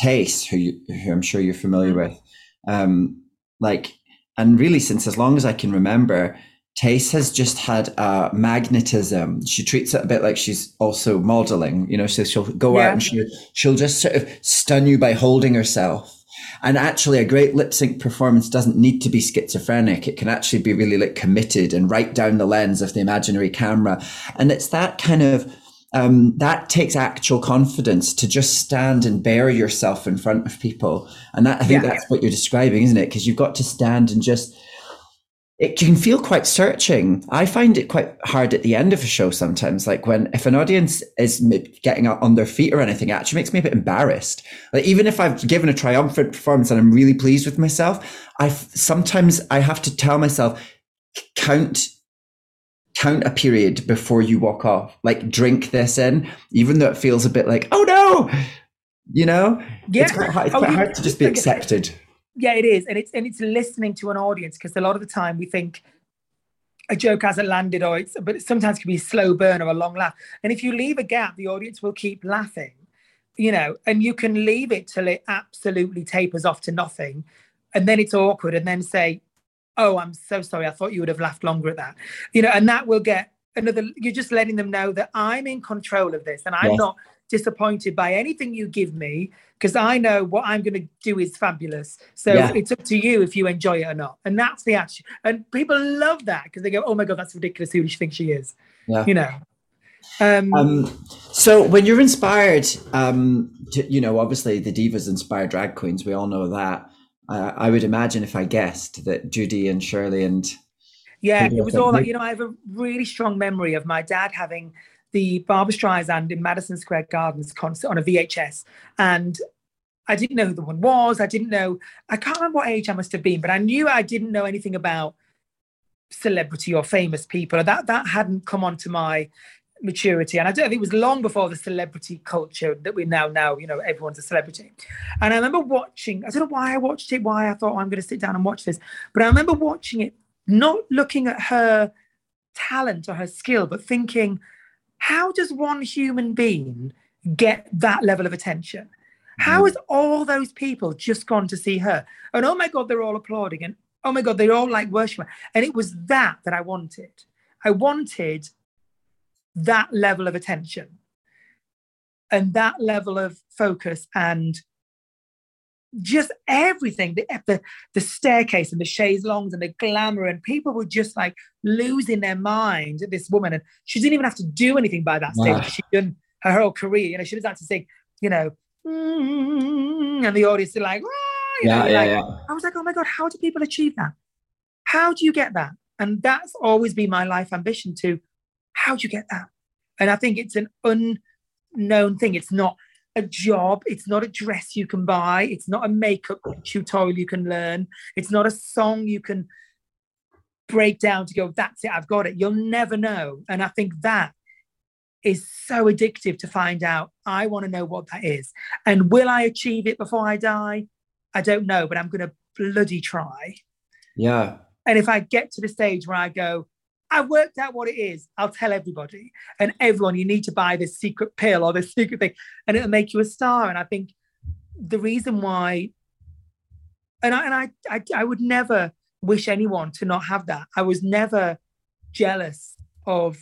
Tayce, who, you, who I'm sure you're familiar with, um, like, and really since as long as I can remember, Tayce has just had a magnetism. She treats it a bit like she's also modeling, you know, so she'll go yeah. out and she'll, she'll just sort of stun you by holding herself and actually, a great lip sync performance doesn't need to be schizophrenic. It can actually be really like committed and right down the lens of the imaginary camera. And it's that kind of um, that takes actual confidence to just stand and bare yourself in front of people. And that I think yeah. that's what you're describing, isn't it? Because you've got to stand and just it can feel quite searching. I find it quite hard at the end of a show sometimes. Like when, if an audience is getting on their feet or anything, it actually makes me a bit embarrassed. Like even if I've given a triumphant performance and I'm really pleased with myself, I sometimes I have to tell myself, count, count a period before you walk off. Like drink this in, even though it feels a bit like, oh no, you know, yeah. it's quite, hard, it's oh, quite hard to just be accepted yeah, it is, and it's and it's listening to an audience because a lot of the time we think a joke hasn't landed or it's but it sometimes can be a slow burn or a long laugh. And if you leave a gap, the audience will keep laughing. you know, and you can leave it till it absolutely tapers off to nothing, and then it's awkward, and then say, "Oh, I'm so sorry. I thought you would have laughed longer at that," you know, and that will get another. You're just letting them know that I'm in control of this, and I'm yes. not disappointed by anything you give me because I know what I'm going to do is fabulous. So yeah. it's up to you if you enjoy it or not. And that's the attitude. And people love that because they go, "Oh my god, that's ridiculous. Who does she think she is?" Yeah. You know. Um, um, so when you're inspired, um, to, you know, obviously the divas inspire drag queens. We all know that. Uh, I would imagine if I guessed that Judy and Shirley and yeah, it was all like you know. I have a really strong memory of my dad having the Barbra Streisand in Madison Square Gardens concert on a VHS, and I didn't know who the one was. I didn't know. I can't remember what age I must have been, but I knew I didn't know anything about celebrity or famous people. That that hadn't come onto my maturity. And I don't know if it was long before the celebrity culture that we now know, you know, everyone's a celebrity. And I remember watching, I don't know why I watched it, why I thought oh, I'm going to sit down and watch this, but I remember watching it, not looking at her talent or her skill, but thinking, how does one human being get that level of attention? How mm. has all those people just gone to see her? And oh my God, they're all applauding. And oh my God, they're all like worshiping. And it was that that I wanted. I wanted that level of attention and that level of focus and just everything the, the the staircase and the chaise longues and the glamour and people were just like losing their mind at this woman and she didn't even have to do anything by that stage. Wow. she'd done her whole career you know she doesn't have to sing you know mm, and the audience are like, yeah, yeah, like, yeah. I was like oh my god how do people achieve that? How do you get that? And that's always been my life ambition to how do you get that? And i think it's an unknown thing. It's not a job. It's not a dress you can buy. It's not a makeup tutorial you can learn. It's not a song you can break down to go, that's it, I've got it. You'll never know. And I think that is so addictive to find out. I want to know what that is. And will I achieve it before I die? I don't know, but I'm going to bloody try. Yeah. And if I get to the stage where I go, I worked out what it is. I'll tell everybody. And everyone, you need to buy this secret pill or this secret thing, and it'll make you a star. And I think the reason why, and I and I I, I would never wish anyone to not have that. I was never jealous of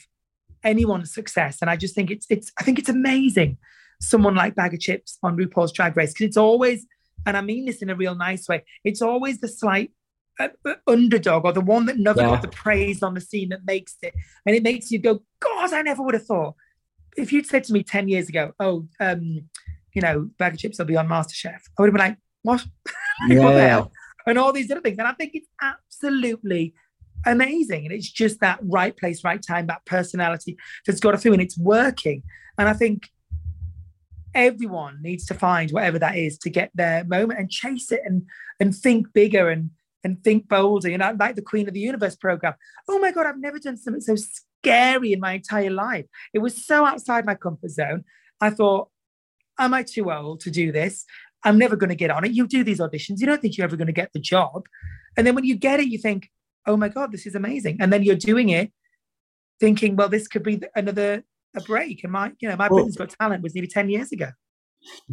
anyone's success. And I just think it's it's I think it's amazing someone like Baga Chipz on RuPaul's Drag Race because it's always, and I mean this in a real nice way, it's always the slight underdog or the one that never yeah. got the praise on the scene that makes it. And it makes you go, God, I never would have thought. If you'd said to me 10 years ago, oh, um, you know, Baga Chipz will be on MasterChef, I would have been like, what? yeah. what the hell? And all these other things. And I think it's absolutely amazing. And it's just that right place, right time, that personality that's got a through and it's working. And I think everyone needs to find whatever that is to get their moment and chase it and and think bigger and and think bolder. You know, like the Queen of the Universe program. Oh my God, I've never done something so scary in my entire life. It was so outside my comfort zone. I thought, am I too old to do this? I'm never going to get on it. You do these auditions, you don't think you're ever going to get the job. And then when you get it, you think, oh my God, this is amazing. And then you're doing it thinking, well, this could be another a break. And my, you know, my well, Britain's Got Talent was nearly 10 years ago.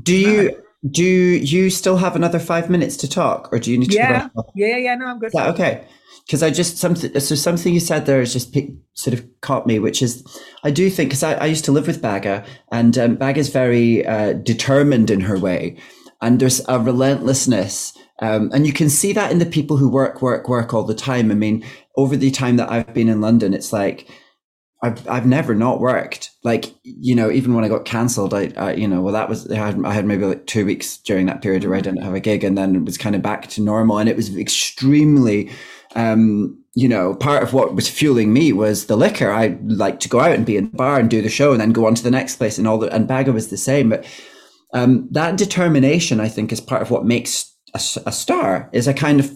Do you do you still have another five minutes to talk, or do you need to? Yeah, yeah, yeah. No, I'm good. Yeah, okay. Because I just something so something you said there has just sort of caught me, which is I do think because I, I, used to live with Baga, and um, Baga is very uh, determined in her way, and there's a relentlessness, um, and you can see that in the people who work, work, work all the time. I mean, over the time that I've been in London, it's like I've I've never not worked. Like you know, even when I got cancelled, I, I, you know, well that was I had I had maybe like two weeks during that period where I didn't have a gig, and then it was kind of back to normal, and it was extremely. Um, you know, part of what was fueling me was the liquor. I like to go out and be in the bar and do the show, and then go on to the next place, and all the and Baga was the same. But um, that determination, I think, is part of what makes a, a star. Is a kind of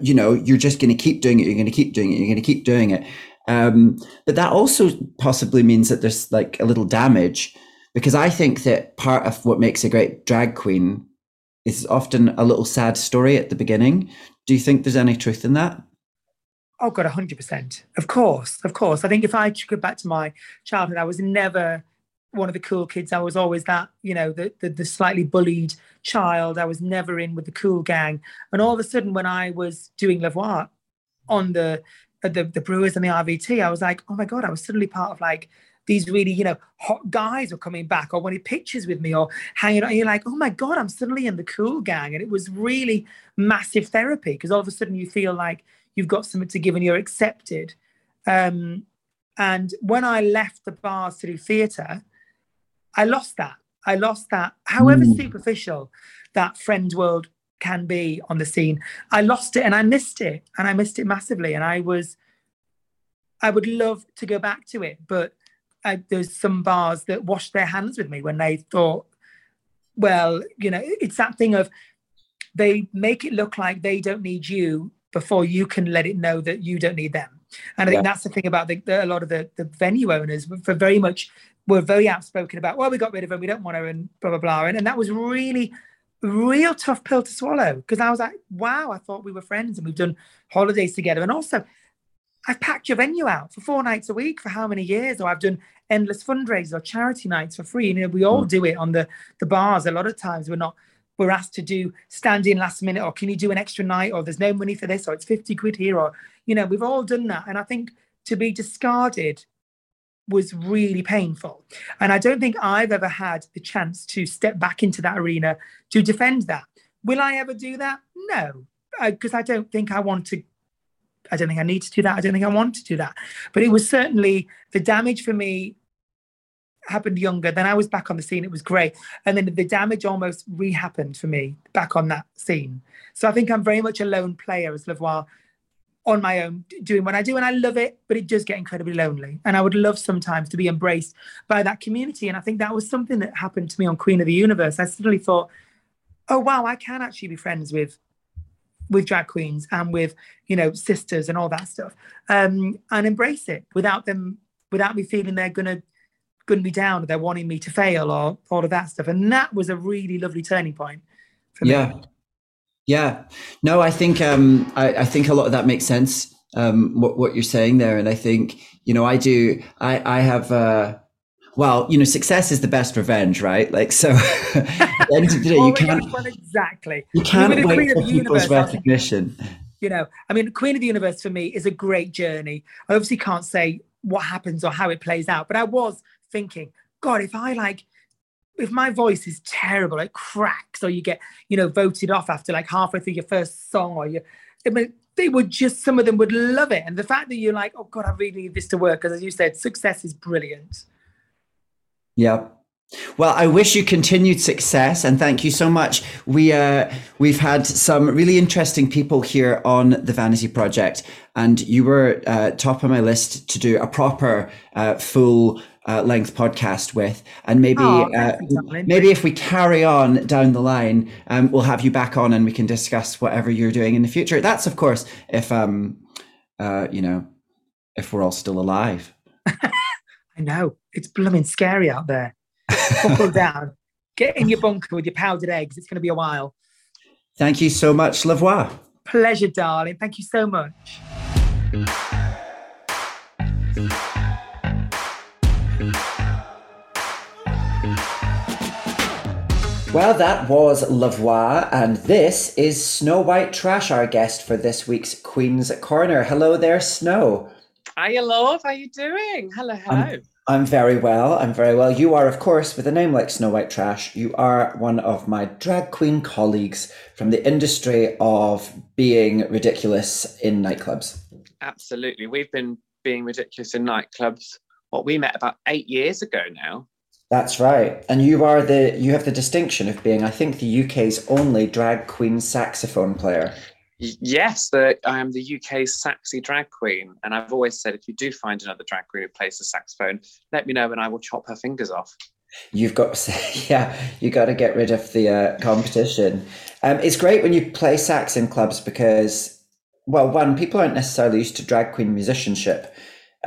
you know, you're just going to keep doing it. You're going to keep doing it. You're going to keep doing it. Um, but that also possibly means that there's like a little damage because I think that part of what makes a great drag queen is often a little sad story at the beginning. Do you think there's any truth in that? Oh God, hundred percent. Of course, of course. I think if I go back to my childhood, I was never one of the cool kids. I was always that, you know, the, the, the slightly bullied child. I was never in with the cool gang. And all of a sudden, when I was doing La Voix on the the, the Brewers and the RVT, I was like, oh my god, I was suddenly part of like these really, you know, hot guys were coming back or wanted pictures with me or hanging out. And you're like, oh my God, I'm suddenly in the cool gang. And it was really massive therapy because all of a sudden you feel like you've got something to give and you're accepted. Um, and when I left the bars to do theatre, I lost that. I lost that, however mm. superficial that friend world can be on the scene. I lost it and I missed it and I missed it massively. And I was, I would love to go back to it, but I, there's some bars that washed their hands with me when they thought, well, you know, it's that thing of they make it look like they don't need you before you can let it know that you don't need them. And I think yeah. that's the thing about the, the, a lot of the, the venue owners for very much were very outspoken about, well, we got rid of him, we don't want her, and blah, blah, blah. And, and that was really, real tough pill to swallow because I was like, wow, I thought we were friends and we've done holidays together. And also, I've packed your venue out for four nights a week for how many years? Or I've done endless fundraisers or charity nights for free. You know, we all mm. do it on the the bars. A lot of times we're not we're asked to do stand in last minute or can you do an extra night or there's no money for this or it's 50 quid here or you know, we've all done that. And I think to be discarded was really painful. And I don't think I've ever had the chance to step back into that arena to defend that. Will I ever do that? No, uh, because I, I don't think I want to I don't think I need to do that. I don't think I want to do that. But it was certainly the damage for me happened younger. Then I was back on the scene. It was great. And then the damage almost re-happened for me back on that scene. So I think I'm very much a lone player as La Voix on my own doing what I do. And I love it, but it does get incredibly lonely. And I would love sometimes to be embraced by that community. And I think that was something that happened to me on Queen of the Universe. I suddenly thought, oh wow, I can actually be friends with with drag queens and with you know sisters and all that stuff um, and embrace it without them without me feeling they're gonna gonna be down or they're wanting me to fail or all of that stuff and that was a really lovely turning point for me yeah yeah no i think um I, I think a lot of that makes sense um what, what you're saying there and i think you know i do i i have uh well, you know, success is the best revenge, right? Like, so at the end of the day, you can't exactly. You can't I mean, wait for people's universe, recognition. You know, I mean, Queen of the Universe for me is a great journey. I obviously can't say what happens or how it plays out, but I was thinking, God, if I like, if my voice is terrible, it cracks, or you get, you know, voted off after like halfway through your first song, or you, I mean, they would just, some of them would love it. And the fact that you're like, oh God, I really need this to work, because as you said, success is brilliant. Yep. Well, I wish you continued success and thank you so much. We uh, we've had some really interesting people here on the Vanity Project, and you were uh, top of my list to do a proper uh, full uh, length podcast with. And maybe oh, uh, maybe if we carry on down the line, um, we'll have you back on and we can discuss whatever you're doing in the future. That's of course if um uh, you know if we're all still alive. I know it's blooming scary out there. Buckle down. Get in your bunker with your powdered eggs. It's going to be a while. Thank you so much, La Voix. Pleasure, darling. Thank you so much. Well, that was La Voix, and this is Snow White Trash, our guest for this week's Queen's Corner. Hello there, Snow. Hi, love. How are you doing? Hello, hello. I'm, I'm very well. I'm very well. You are, of course, with a name like Snow White Trash, you are one of my drag queen colleagues from the industry of being ridiculous in nightclubs. Absolutely. We've been being ridiculous in nightclubs. What we met about eight years ago now. That's right. And you are the you have the distinction of being, I think, the UK's only drag queen saxophone player. Yes, the, I am the UK's saxy drag queen, and I've always said if you do find another drag queen who plays the saxophone, let me know and I will chop her fingers off. You've got, to, yeah, you got to get rid of the uh, competition. Um, it's great when you play sax in clubs because, well, one, people aren't necessarily used to drag queen musicianship,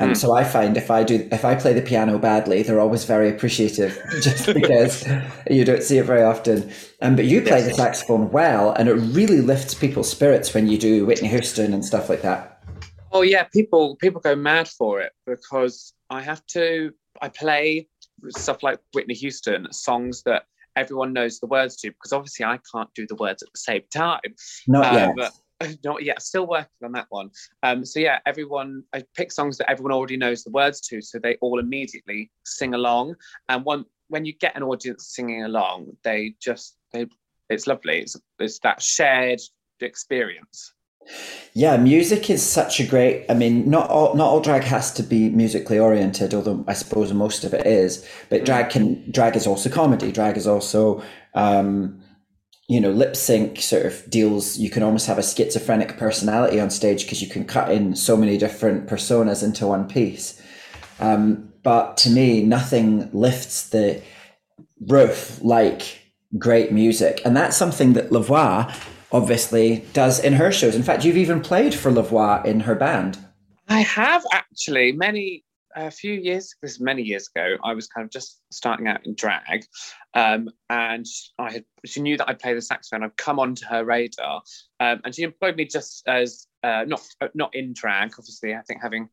and mm. so I find if I do if I play the piano badly, they're always very appreciative, just because you don't see it very often. Um, but you play the saxophone well, and it really lifts people's spirits when you do Whitney Houston and stuff like that. Oh yeah, people people go mad for it because I have to. I play stuff like Whitney Houston, songs that everyone knows the words to, because obviously I can't do the words at the same time. Not Um, yet. not yet. Still working on that one. Um, so yeah, everyone I pick songs that everyone already knows the words to, so they all immediately sing along. And one when you get an audience singing along, they just they it's lovely. It's, it's that shared experience. Yeah, music is such a great. I mean, not all not all drag has to be musically oriented, although I suppose most of it is. But drag can drag is also comedy. Drag is also, um, you know, lip sync sort of deals. You can almost have a schizophrenic personality on stage because you can cut in so many different personas into one piece. Um, but to me, nothing lifts the roof like great music, and that's something that La Voix obviously does in her shows. In fact, you've even played for La Voix in her band. I have actually many a few years this is many years ago. I was kind of just starting out in drag, um, and I had she knew that I'd play the saxophone. I'd come onto her radar, um, and she employed me just as uh, not not in drag. Obviously, I think having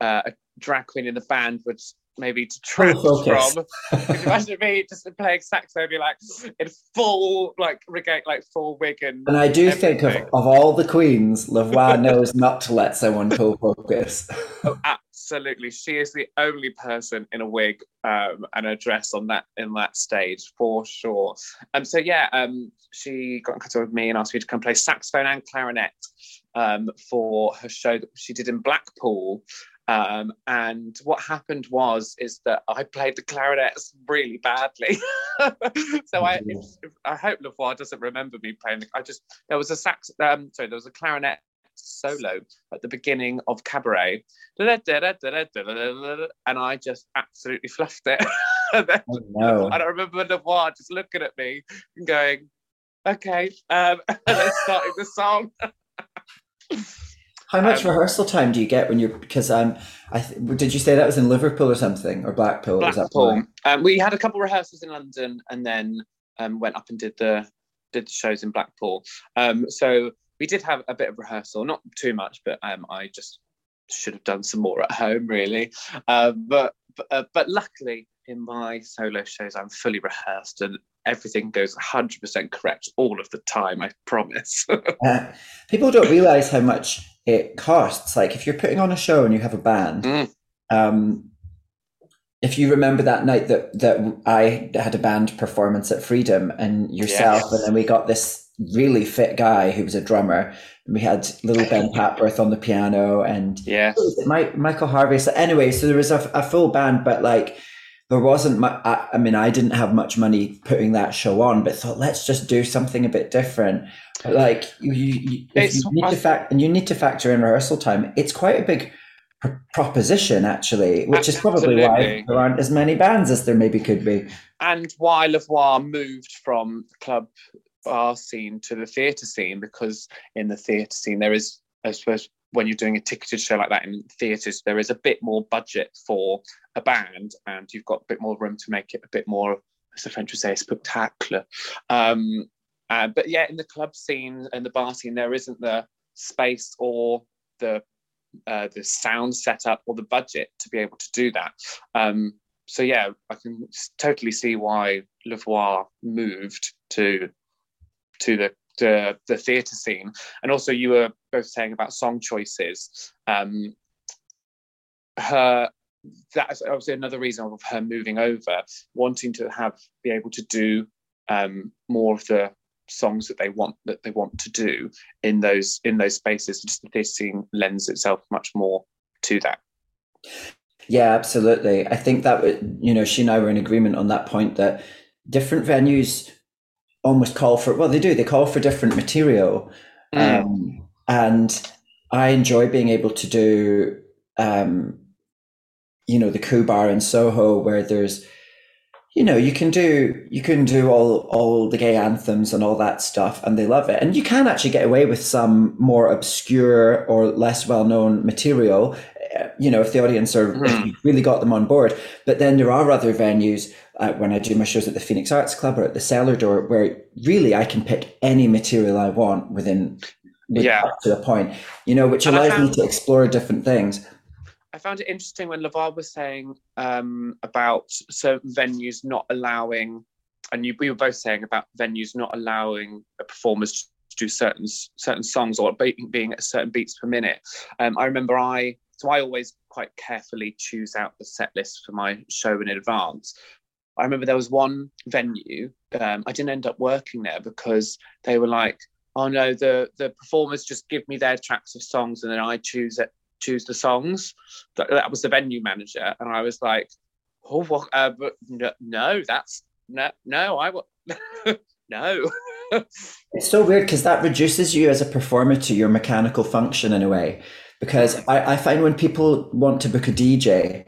uh, a drag queen in the band would maybe detract from. Could you imagine me just playing saxophone, be like in full like regate, like full wig and And I do think of, of all the queens, La Voix knows not to let someone pull focus. Oh, absolutely. She is the only person in a wig um, and a dress on that in that stage for sure. Um, so yeah, um, she got in contact with me and asked me to come play saxophone and clarinet um, for her show that she did in Blackpool. Um, and what happened was is that I played the clarinets really badly. so I, if, if- I hope La Voix doesn't remember me playing. The, I just there was a sax. Um, sorry, there was a clarinet solo at the beginning of Cabaret, and I just absolutely fluffed it. and, then, Oh, no. and I remember La Voix just looking at me and going, "Okay," um, and then starting the song. How much um, rehearsal time do you get when you're? Because um, I th- did you say that was in Liverpool or something or Blackpool? Was that Blackpool. Um, we had a couple rehearsals in London, and then um, went up and did the did the shows in Blackpool. Um, so we did have a bit of rehearsal, not too much, but um, I just should have done some more at home, really. Uh, but but, uh, but luckily, in my solo shows, I'm fully rehearsed and everything goes 100% correct all of the time. I promise. Uh, people don't realize how much it costs. Like if you're putting on a show and you have a band, Mm. um, if you remember that night that that I had a band performance at Freedom and yourself, Yes. and then we got this really fit guy who was a drummer, and we had little Ben Papworth on the piano and yeah. what was it, Mike, Michael Harvey. So anyway, so there was a, a full band, but like there wasn't much. I, I mean, I didn't have much money putting that show on, but thought let's just do something a bit different. But like you, you, you, need to fact and you need to factor in rehearsal time. It's quite a big pr- proposition actually, which is probably why there aren't as many bands as there maybe could be. and why La Voix moved from club bar scene to the theatre scene because in the theatre scene there is I suppose when you're doing a ticketed show like that in theatres there is a bit more budget for a band and you've got a bit more room to make it a bit more as the French would say spectacular um, uh, but yeah in the club scene and the bar scene there isn't the space or the uh, the sound setup or the budget to be able to do that. Um, so yeah, I can totally see why La Voix moved to to the the, the theatre scene, and also you were both saying about song choices. Um, her that's obviously another reason of her moving over, wanting to have be able to do um, more of the songs that they want that they want to do in those in those spaces. Just the theatre scene lends itself much more to that. Yeah, absolutely. I think that you know she and I were in agreement on that point that different venues almost call for well they do they call for different material, Mm. um, and I enjoy being able to do um, you know the Ku Bar in Soho where there's you know you can do you can do all all the gay anthems and all that stuff and they love it and you can actually get away with some more obscure or less well known material you know if the audience are Mhm. really got them on board but then there are other venues uh, when I do my shows at the Phoenix Arts Club or at the Cellar Door where really I can pick any material I want within with Yeah. up to a point you know which And allows me to explore different things I found it interesting when La Voix was saying um, about certain venues not allowing, and you, we were both saying about venues not allowing performers to do certain certain songs or being at certain beats per minute. Um, I remember I so I always quite carefully choose out the set list for my show in advance. I remember there was one venue. Um, I didn't end up working there because they were like, "Oh no, the the performers just give me their tracks of songs and then I choose it, choose the songs." That, that was the venue manager, and I was like, "Oh, what? Uh, but no, no, that's no, no, I will, no." it's so weird because that reduces you as a performer to your mechanical function in a way. Because I, I find when people want to book a DJ,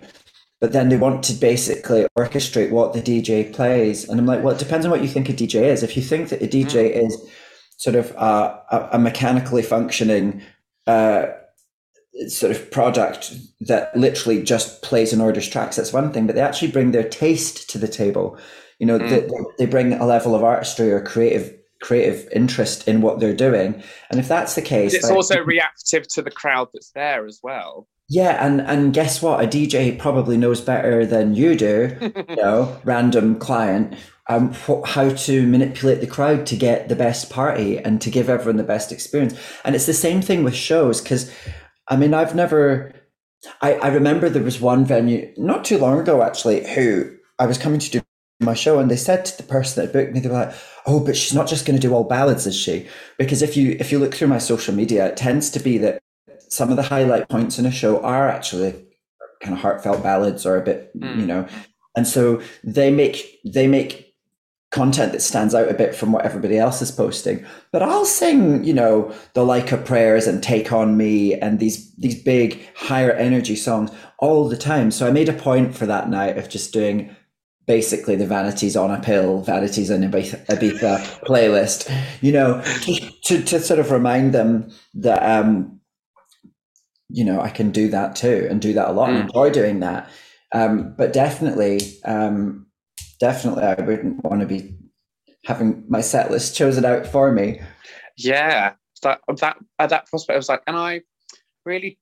but then they want to basically orchestrate what the DJ plays. And I'm like, well, it depends on what you think a DJ is. If you think that a DJ mm. is sort of a, a mechanically functioning uh, sort of product that literally just plays and orders tracks, that's one thing. But they actually bring their taste to the table. You know, mm. they, they bring a level of artistry or creative creative interest in what they're doing. And if that's the case, it's like, also reactive to the crowd that's there as well. Yeah, and and guess what? A DJ probably knows better than you do, you know, random client, um, how to manipulate the crowd to get the best party and to give everyone the best experience. And it's the same thing with shows because, I mean, I've never. I, I remember there was one venue not too long ago actually who I was coming to do my show and they said to the person that booked me they were like oh but she's not just going to do all ballads is she because if you if you look through my social media it tends to be that some of the highlight points in a show are actually kind of heartfelt ballads or a bit, mm. you know, and so they make they make content that stands out a bit from what everybody else is posting. But I'll sing, you know, the Like a Prayers and Take on Me and these these big higher energy songs all the time. So I made a point for that night of just doing basically the vanities on a pill, vanities on Ibiza, Ibiza playlist, you know, to, to, sort of remind them that um, you know, I can do that too and do that a lot mm. and enjoy doing that. Um, but definitely, um, definitely, I wouldn't want to be having my set list chosen out for me. Yeah, that that at that prospect, I was like, and I really,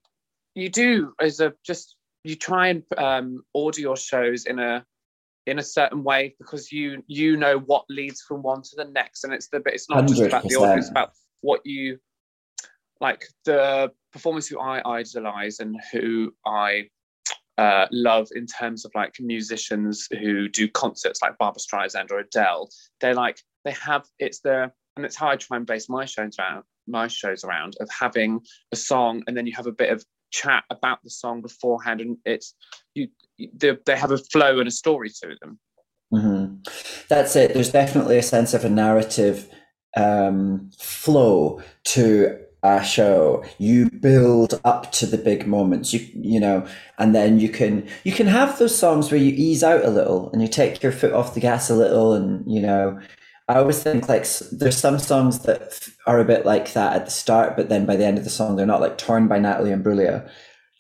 you do as a just you try and um, order your shows in a in a certain way because you you know what leads from one to the next, and it's the but it's not 100%. just about the order; it's about what you like the performers who I idolize and who I uh, love in terms of like musicians who do concerts like Barbra Streisand or Adele. They're like they have it's the and it's how I try and base my shows around my shows around of having a song and then you have a bit of chat about the song beforehand and it's you they, they have a flow and a story to them. Mm-hmm. That's it. There's definitely a sense of a narrative um, flow to a show you build up to the big moments you you know and then you can you can have those songs where you ease out a little and you take your foot off the gas a little and you know i always think like there's some songs that are a bit like that at the start but then by the end of the song they're not like torn by natalie imbruglia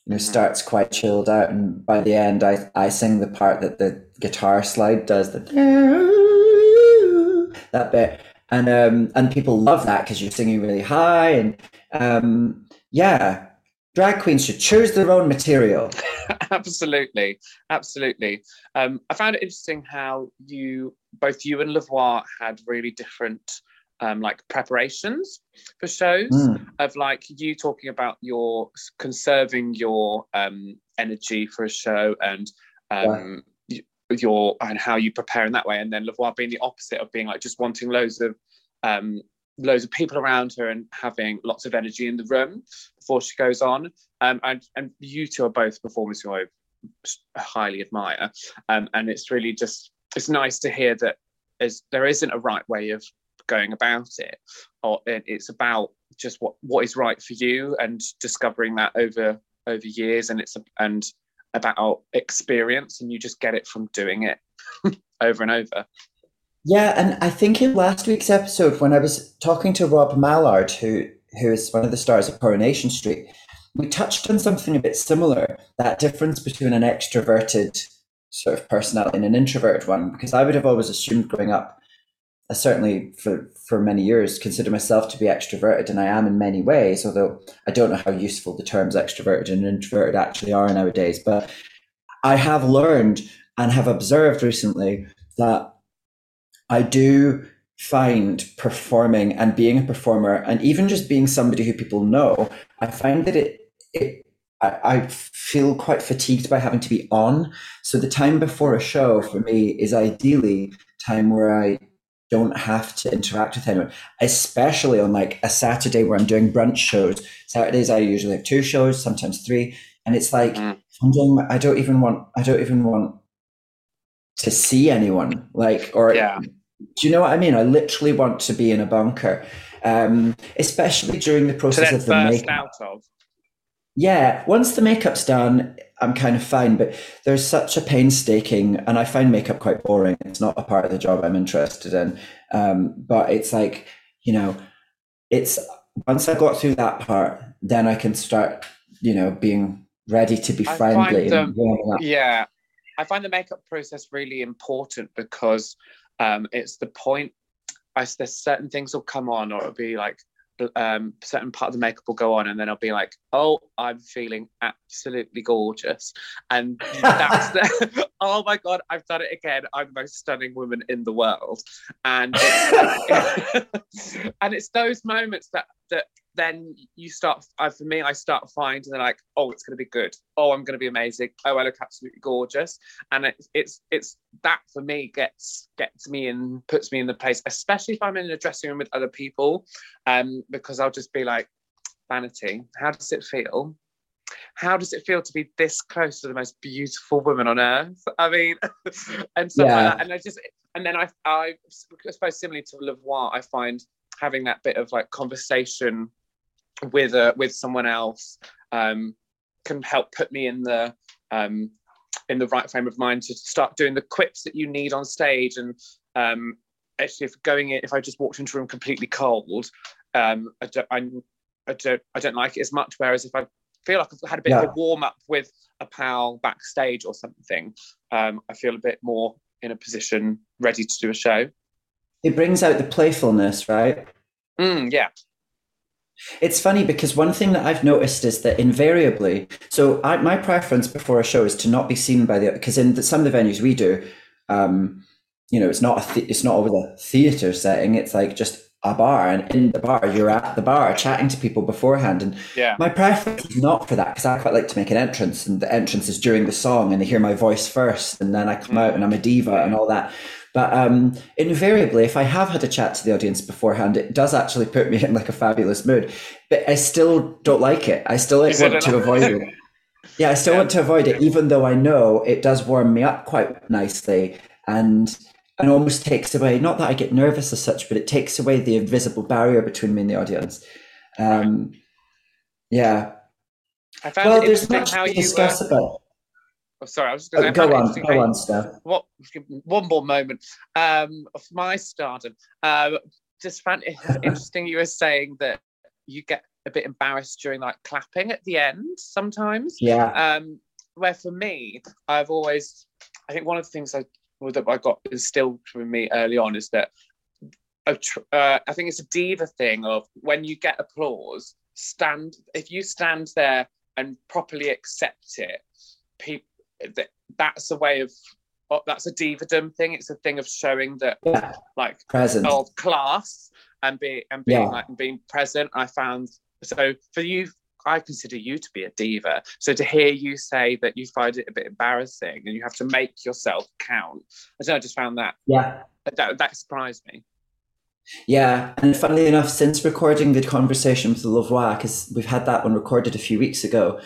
you know mm-hmm. starts quite chilled out and by the end i i sing the part that the guitar slide does the that bit and um and people love that because you're singing really high and um, yeah, drag queens should choose their own material. absolutely, absolutely. Um, I found it interesting how you, both you and La Voix, had really different um, like preparations for shows. Mm. Of like you talking about your conserving your um, energy for a show and um, your and how you prepare in that way, and then La Voix being the opposite of being like just wanting loads of um, loads of people around her and having lots of energy in the room before she goes on. Um, and, and you two are both performers who I highly admire. Um, and it's really just, it's nice to hear that as, there isn't a right way of going about it. Or it's about just what, what is right for you and discovering that over over years. And it's and about experience and you just get it from doing it over and over. Yeah, and I think in last week's episode, when I was talking to Rob Mallard, who who is one of the stars of Coronation Street, we touched on something a bit similar that difference between an extroverted sort of personality and an introverted one. Because I would have always assumed growing up I certainly for for many years consider myself to be extroverted, and I am in many ways. Although I don't know how useful the terms extroverted and introverted actually are nowadays, but I have learned and have observed recently that I do find performing and being a performer, and even just being somebody who people know, I find that it it I, I feel quite fatigued by having to be on. So the time before a show for me is ideally time where I don't have to interact with anyone, especially on like a Saturday where I'm doing brunch shows. Saturdays I usually have two shows, sometimes three, and it's like mm. I'm doing. I don't even want. I don't even want to see anyone. Like, or yeah. do you know what I mean? I literally want to be in a bunker, um, especially during the process of the makeup. Of. Yeah, once the makeup's done, I'm kind of fine. But there's such a painstaking, and I find makeup quite boring. It's not a part of the job I'm interested in. Um, but it's like, you know, it's once I got through that part, then I can start, you know, being ready to be friendly. Find, yeah, I find the makeup process really important because um, it's the point. I, there's certain things will come on, or it'll be like um, certain part of the makeup will go on, and then I'll be like, "Oh, I'm feeling absolutely gorgeous," and that's the, oh my god, I've done it again. I'm the most stunning woman in the world, and it's, and it's those moments that that then you start uh, for me i start finding they're like oh it's going to be good. Oh i'm going to be amazing. Oh i look absolutely gorgeous. And it's it's it's that for me gets gets me and puts me in the place especially if i'm in a dressing room with other people um because i'll just be like vanity. How does it feel? How does it feel to be this close to the most beautiful woman on earth? I mean and so yeah. like and i just and then i i suppose similarly to La Voix i find having that bit of like conversation with a with someone else um, can help put me in the um, in the right frame of mind to start doing the quips that you need on stage. And um, actually, if going in, if I just walked into a room completely cold, um, I don't I, I, don't I don't like it as much. Whereas if I feel like I've had a bit yeah. of a warm up with a pal backstage or something, um, I feel a bit more in a position ready to do a show. It brings out the playfulness, right? Mm, yeah. It's funny because one thing that I've noticed is that invariably, so I, my preference before a show is to not be seen by the because in the, some of the venues we do, um, you know, it's not a th- it's not always a theater setting. It's like just a bar, and in the bar, you're at the bar chatting to people beforehand. And yeah. my preference is not for that because I quite like to make an entrance, and the entrance is during the song, and they hear my voice first, and then I come mm. out and I'm a diva and all that. But um, invariably, if I have had a chat to the audience beforehand, it does actually put me in like a fabulous mood. But I still don't like it. I still like, want to avoid it. Yeah, I still yeah. want to avoid it, even though I know it does warm me up quite nicely and and almost takes away not that I get nervous as such, but it takes away the invisible barrier between me and the audience. Um, yeah. I found well, there's much to discuss uh, about. Oh, sorry, I was just going to go on, go on, Steph. What one more moment um, of my stardom. Um, just found it interesting. You were saying that you get a bit embarrassed during like clapping at the end sometimes. Yeah. Um, where for me, I've always, I think one of the things I that I got instilled from me early on is that uh, I think it's a diva thing of when you get applause, stand if you stand there and properly accept it, people that that's a way of oh, that's a dividend thing. It's a thing of showing that yeah. like present of class and be and being yeah. like being present. I found so for you. I consider you to be a diva. So to hear you say that you find it a bit embarrassing and you have to make yourself count, I don't know, I just found that yeah that, that surprised me. Yeah, and funnily enough, since recording the conversation with the Le because we've had that one recorded a few weeks ago,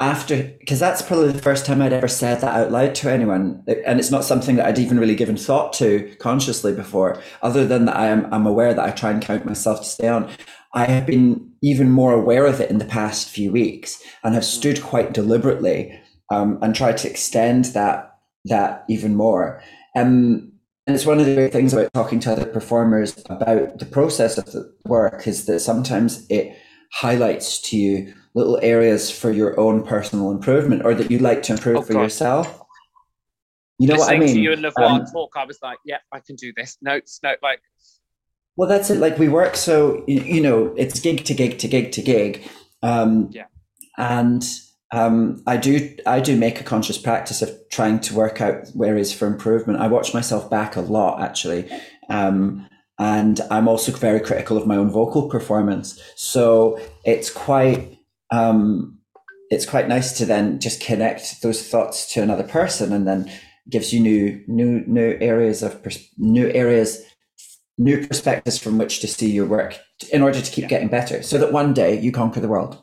after because that's probably the first time I'd ever said that out loud to anyone, and it's not something that I'd even really given thought to consciously before. Other than that, I am I'm aware that I try and count myself to stay on. I have been even more aware of it in the past few weeks, and have stood quite deliberately um, and tried to extend that that even more. Um, and it's one of the great things about talking to other performers about the process of the work is that sometimes it highlights to you little areas for your own personal improvement or that you'd like to improve oh, for God. yourself? You know Listening what I mean? to you and La Voix Um, talk, I was like, yeah, I can do this. Notes, note, like, Well, that's it. Like we work so you you know it's gig to gig to gig to gig, um, Yeah. and um, I do I do make a conscious practice of trying to work out areas for improvement. I watch myself back a lot actually, um, and I'm also very critical of my own vocal performance. So it's quite um, it's quite nice to then just connect those thoughts to another person, and then gives you new new new areas of pers- new areas new perspectives from which to see your work in order to keep getting better so that one day you conquer the world.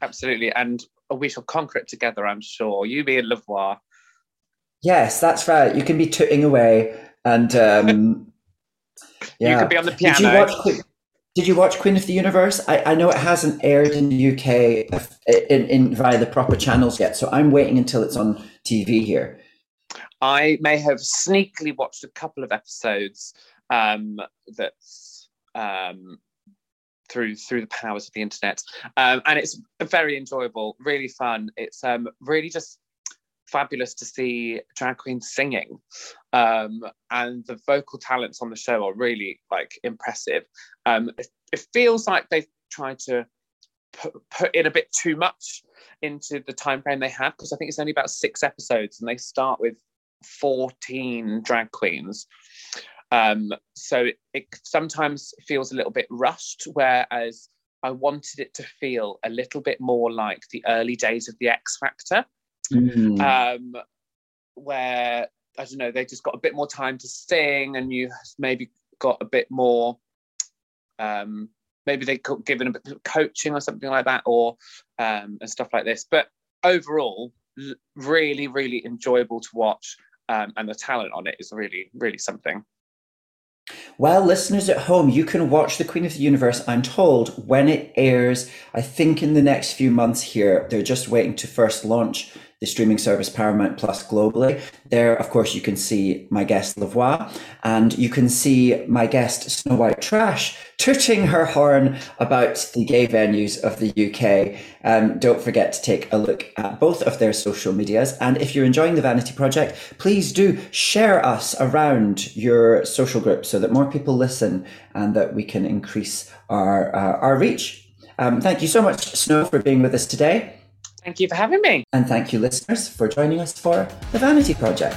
absolutely. And we shall conquer it together, I'm sure. You be in La Voix. Yes, that's right. You can be tooting away and um yeah. You could be on the Did you piano. watch Did you watch Queen of the Universe? I, I know it hasn't aired in the UK in, in via the proper channels yet, so I'm waiting until it's on TV here. I may have sneakily watched a couple of episodes um, that's um, through through the powers of the internet, um, and it's very enjoyable, really fun. It's um, really just fabulous to see drag queens singing, um, and the vocal talents on the show are really like impressive. Um, it, it feels like they've tried to put, put in a bit too much into the time frame they had because I think it's only about six episodes, and they start with 14 drag queens. Um, so it, it sometimes feels a little bit rushed, whereas I wanted it to feel a little bit more like the early days of the X Factor, Mm. um, where I don't know, they just got a bit more time to sing, and you maybe got a bit more. Um, maybe they got given a bit of coaching or something like that, or um, and stuff like this. But overall, really, really enjoyable to watch, um, and the talent on it is really, really something. Well, listeners at home, you can watch The Queen of the Universe, I'm told, when it airs, I think in the next few months here. They're just waiting to first launch the streaming service Paramount Plus globally. There, of course, you can see my guest La Voix, and you can see my guest Snow White Trash tooting her horn about the gay venues of the UK. Um, don't forget to take a look at both of their social medias. And if you're enjoying the Vanity Project, please do share us around your social group so that more people listen and that we can increase our uh, our reach. Um, thank you so much, Snow, for being with us today. Thank you for having me. And thank you, listeners, for joining us for the Vanity Project.